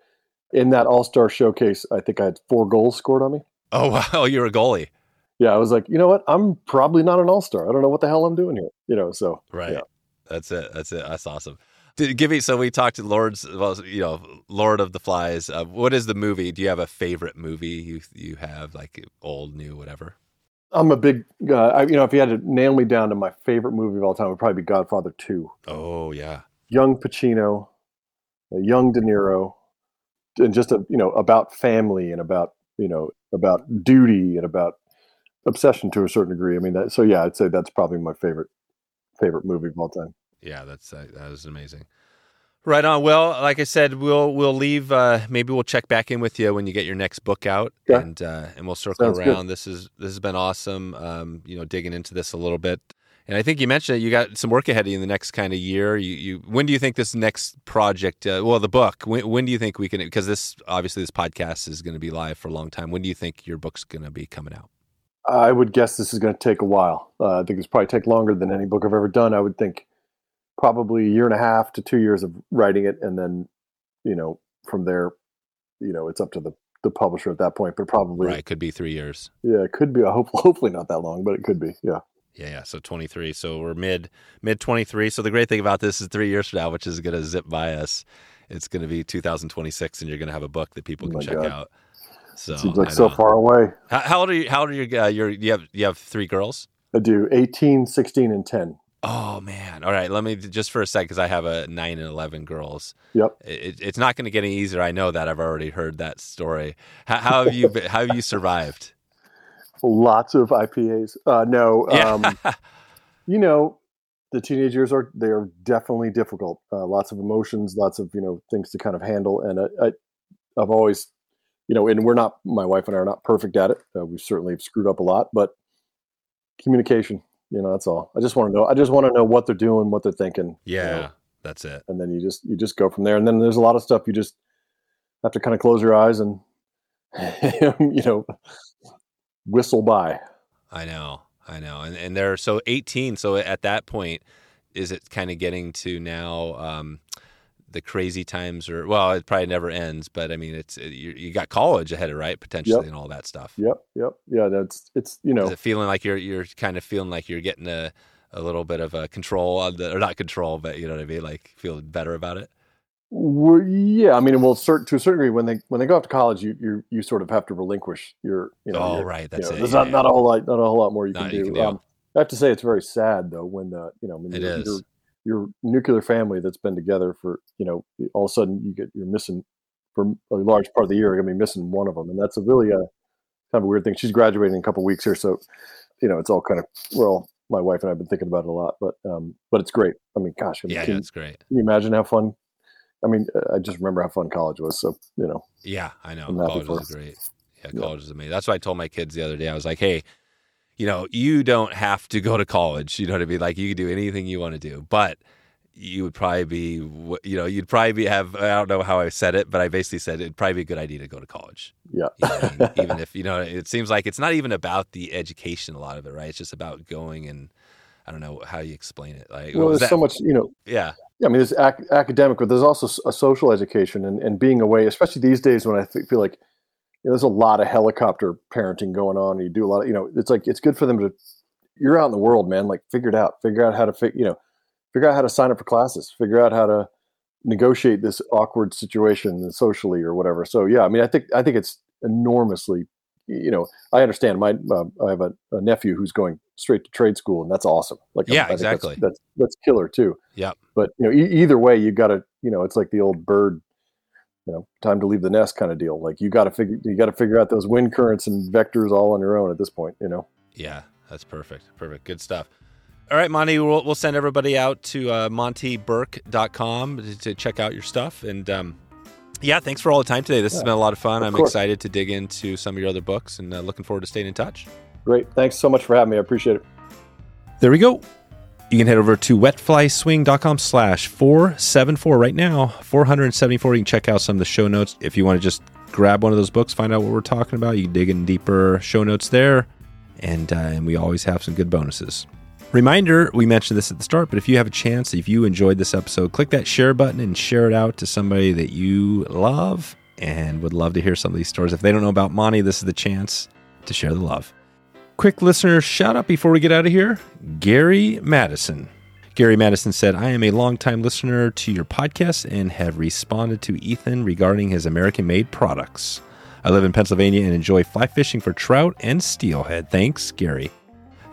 in that all star showcase, I think I had four goals scored on me. Oh wow, you're a goalie. Yeah, I was like, you know what? I'm probably not an all star. I don't know what the hell I'm doing here. You know, so right. Yeah. That's it. That's it. That's awesome. Did, give me so we talked to Lord's, well, you know, Lord of the Flies. Uh, what is the movie? Do you have a favorite movie you you have like old, new, whatever? I'm a big, uh, I, you know, if you had to nail me down to my favorite movie of all time, it would probably be Godfather Two. Oh yeah, young Pacino, young De Niro, and just a you know about family and about you know about duty and about obsession to a certain degree. I mean, that, so yeah, I'd say that's probably my favorite favorite movie of all time. Yeah, that's uh, that was amazing. Right on. Well, like I said, we'll we'll leave. Uh, maybe we'll check back in with you when you get your next book out, yeah. and uh, and we'll circle Sounds around. Good. This is this has been awesome. Um, you know, digging into this a little bit, and I think you mentioned that you got some work ahead of you in the next kind of year. You, you when do you think this next project? Uh, well, the book. When, when do you think we can? Because this obviously this podcast is going to be live for a long time. When do you think your book's going to be coming out? I would guess this is going to take a while. Uh, I think it's probably take longer than any book I've ever done. I would think probably a year and a half to two years of writing it, and then you know from there, you know it's up to the the publisher at that point. But probably right, could be three years. Yeah, it could be. Hope, hopefully not that long, but it could be. Yeah. Yeah, yeah. So 23. So we're mid mid 23. So the great thing about this is three years from now, which is going to zip by us. It's going to be 2026, and you're going to have a book that people oh can oh check God. out. So seems like so far away. How, how, old are you? How old are your? Uh, your you have you have three girls. I do 18, 16, and 10. Oh man! All right, let me just for a sec because I have a nine and eleven girls. Yep. It, it's not going to get any easier. I know that. I've already heard that story. How, how have you? Been, how have you survived? Lots of IPAs. Uh, no. Um, you know, the teenage years are they are definitely difficult. Uh, lots of emotions, lots of you know things to kind of handle, and I, I, I've always, you know, and we're not. My wife and I are not perfect at it. Uh, we certainly have screwed up a lot, but communication you know, that's all. I just want to know. I just want to know what they're doing, what they're thinking. Yeah, you know? that's it. And then you just you just go from there. And then there's a lot of stuff you just have to kind of close your eyes and you know whistle by. I know, I know, and and they're so 18. So at that point, is it kind of getting to now? Um, the crazy times or well it probably never ends but i mean it's it, you, you, got college ahead of right potentially yep. and all that stuff yep yep yeah that's it's you know feeling like you're you're kind of feeling like you're getting a a little bit of a control on the or not control but you know what i mean like feeling better about it well, yeah i mean well certain, to a certain degree when they when they go off to college you you you sort of have to relinquish your you know oh your, right that's you know, it there's yeah, not, yeah. not a whole lot not a whole lot more you, can, you do. can do. Um, I have to say it's very sad though when uh, you know when it you're, is. you're your nuclear family that's been together for you know all of a sudden you get you're missing for a large part of the year you're gonna be missing one of them and that's a really a uh, kind of a weird thing. She's graduating in a couple weeks here so you know it's all kind of well my wife and i've been thinking about it a lot but um but it's great. I mean gosh I mean, yeah, can, it's great. can you imagine how fun i mean i just remember how fun college was so you know yeah i know. College was great. Yeah college yeah. is amazing that's what i told my kids the other day i was like hey you know, you don't have to go to college. You know what I mean? Like you can do anything you want to do, but you would probably be, you know, you'd probably be have. I don't know how I said it, but I basically said it'd probably be a good idea to go to college. Yeah. You know I mean? even if you know, it seems like it's not even about the education. A lot of it, right? It's just about going and I don't know how you explain it. Like, well, there's that? so much, you know. Yeah. Yeah, I mean, there's ac- academic, but there's also a social education and, and being away, especially these days when I feel like you know, there's a lot of helicopter parenting going on. You do a lot of, you know, it's like it's good for them to. You're out in the world, man. Like figure it out. Figure out how to, fi- you know, figure out how to sign up for classes. Figure out how to negotiate this awkward situation socially or whatever. So yeah, I mean, I think I think it's enormously. You know, I understand. My uh, I have a, a, nephew who's going straight to trade school, and that's awesome. Like yeah, exactly. That's, that's, that's killer too. Yeah. But you know, e- either way, you got to. You know, it's like the old bird you know, time to leave the nest kind of deal. Like you got to figure, you got to figure out those wind currents and vectors all on your own at this point, you know? Yeah, that's perfect. Perfect. Good stuff. All right, Monte, we'll, we'll send everybody out to uh, monteburke.com to, to check out your stuff. And um, yeah, thanks for all the time today. This yeah, has been a lot of fun. Of I'm course. excited to dig into some of your other books and uh, looking forward to staying in touch. Great. Thanks so much for having me. I appreciate it. There we go. You can head over to wetflyswing.com slash 474 right now. 474. You can check out some of the show notes. If you want to just grab one of those books, find out what we're talking about, you can dig in deeper show notes there. And, uh, and we always have some good bonuses. Reminder, we mentioned this at the start, but if you have a chance, if you enjoyed this episode, click that share button and share it out to somebody that you love and would love to hear some of these stories. If they don't know about Monte, this is the chance to share the love. Quick listener shout out before we get out of here Gary Madison. Gary Madison said, I am a longtime listener to your podcast and have responded to Ethan regarding his American made products. I live in Pennsylvania and enjoy fly fishing for trout and steelhead. Thanks, Gary.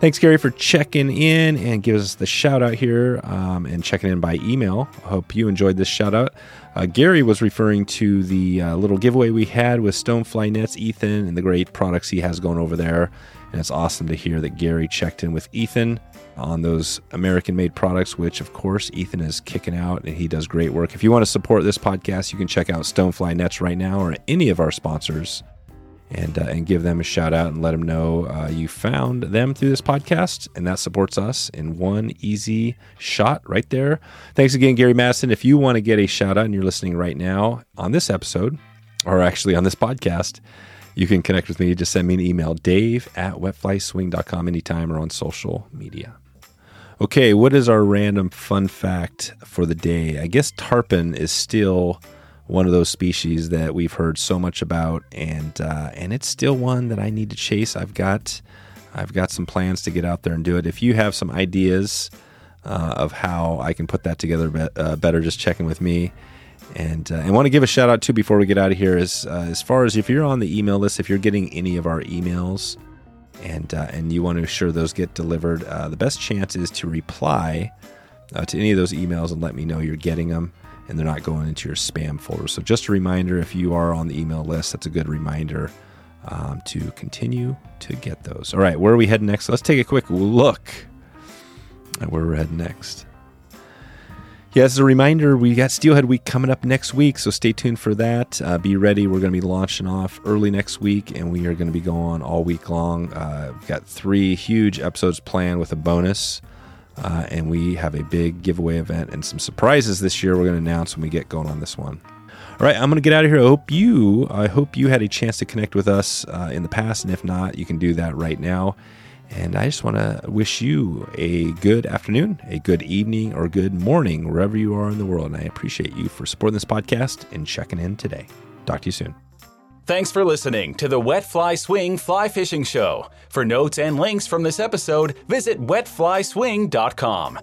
Thanks, Gary, for checking in and giving us the shout out here um, and checking in by email. I hope you enjoyed this shout out. Uh, Gary was referring to the uh, little giveaway we had with Stonefly Nets, Ethan, and the great products he has going over there. And it's awesome to hear that Gary checked in with Ethan on those American made products, which, of course, Ethan is kicking out and he does great work. If you want to support this podcast, you can check out Stonefly Nets right now or any of our sponsors and uh, and give them a shout out and let them know uh, you found them through this podcast, and that supports us in one easy shot right there. Thanks again, Gary Madison. If you want to get a shout out and you're listening right now on this episode, or actually on this podcast, you can connect with me. Just send me an email, dave at wetflyswing.com anytime or on social media. Okay, what is our random fun fact for the day? I guess tarpon is still one of those species that we've heard so much about, and uh, and it's still one that I need to chase. I've got I've got some plans to get out there and do it. If you have some ideas uh, of how I can put that together be- uh, better, just check in with me. And uh, and want to give a shout out too before we get out of here is uh, as far as if you're on the email list, if you're getting any of our emails, and uh, and you want to ensure those get delivered, the best chance is to reply to any of those emails and let me know you're getting them and they're not going into your spam folder. So, just a reminder if you are on the email list, that's a good reminder um, to continue to get those. All right, where are we heading next? Let's take a quick look at where we're heading next. Yeah, as a reminder, we got Steelhead Week coming up next week, so stay tuned for that. Uh, be ready. We're going to be launching off early next week, and we are going to be going all week long. Uh, we've got three huge episodes planned with a bonus. Uh, and we have a big giveaway event and some surprises this year we're going to announce when we get going on this one. All right, I'm going to get out of here. I hope you, I hope you had a chance to connect with us uh, in the past, and if not, you can do that right now. And I just want to wish you a good afternoon, a good evening, or good morning wherever you are in the world. And I appreciate you for supporting this podcast and checking in today. Talk to you soon. Thanks for listening to the Wet Fly Swing Fly Fishing Show. For notes and links from this episode, visit wetflyswing.com.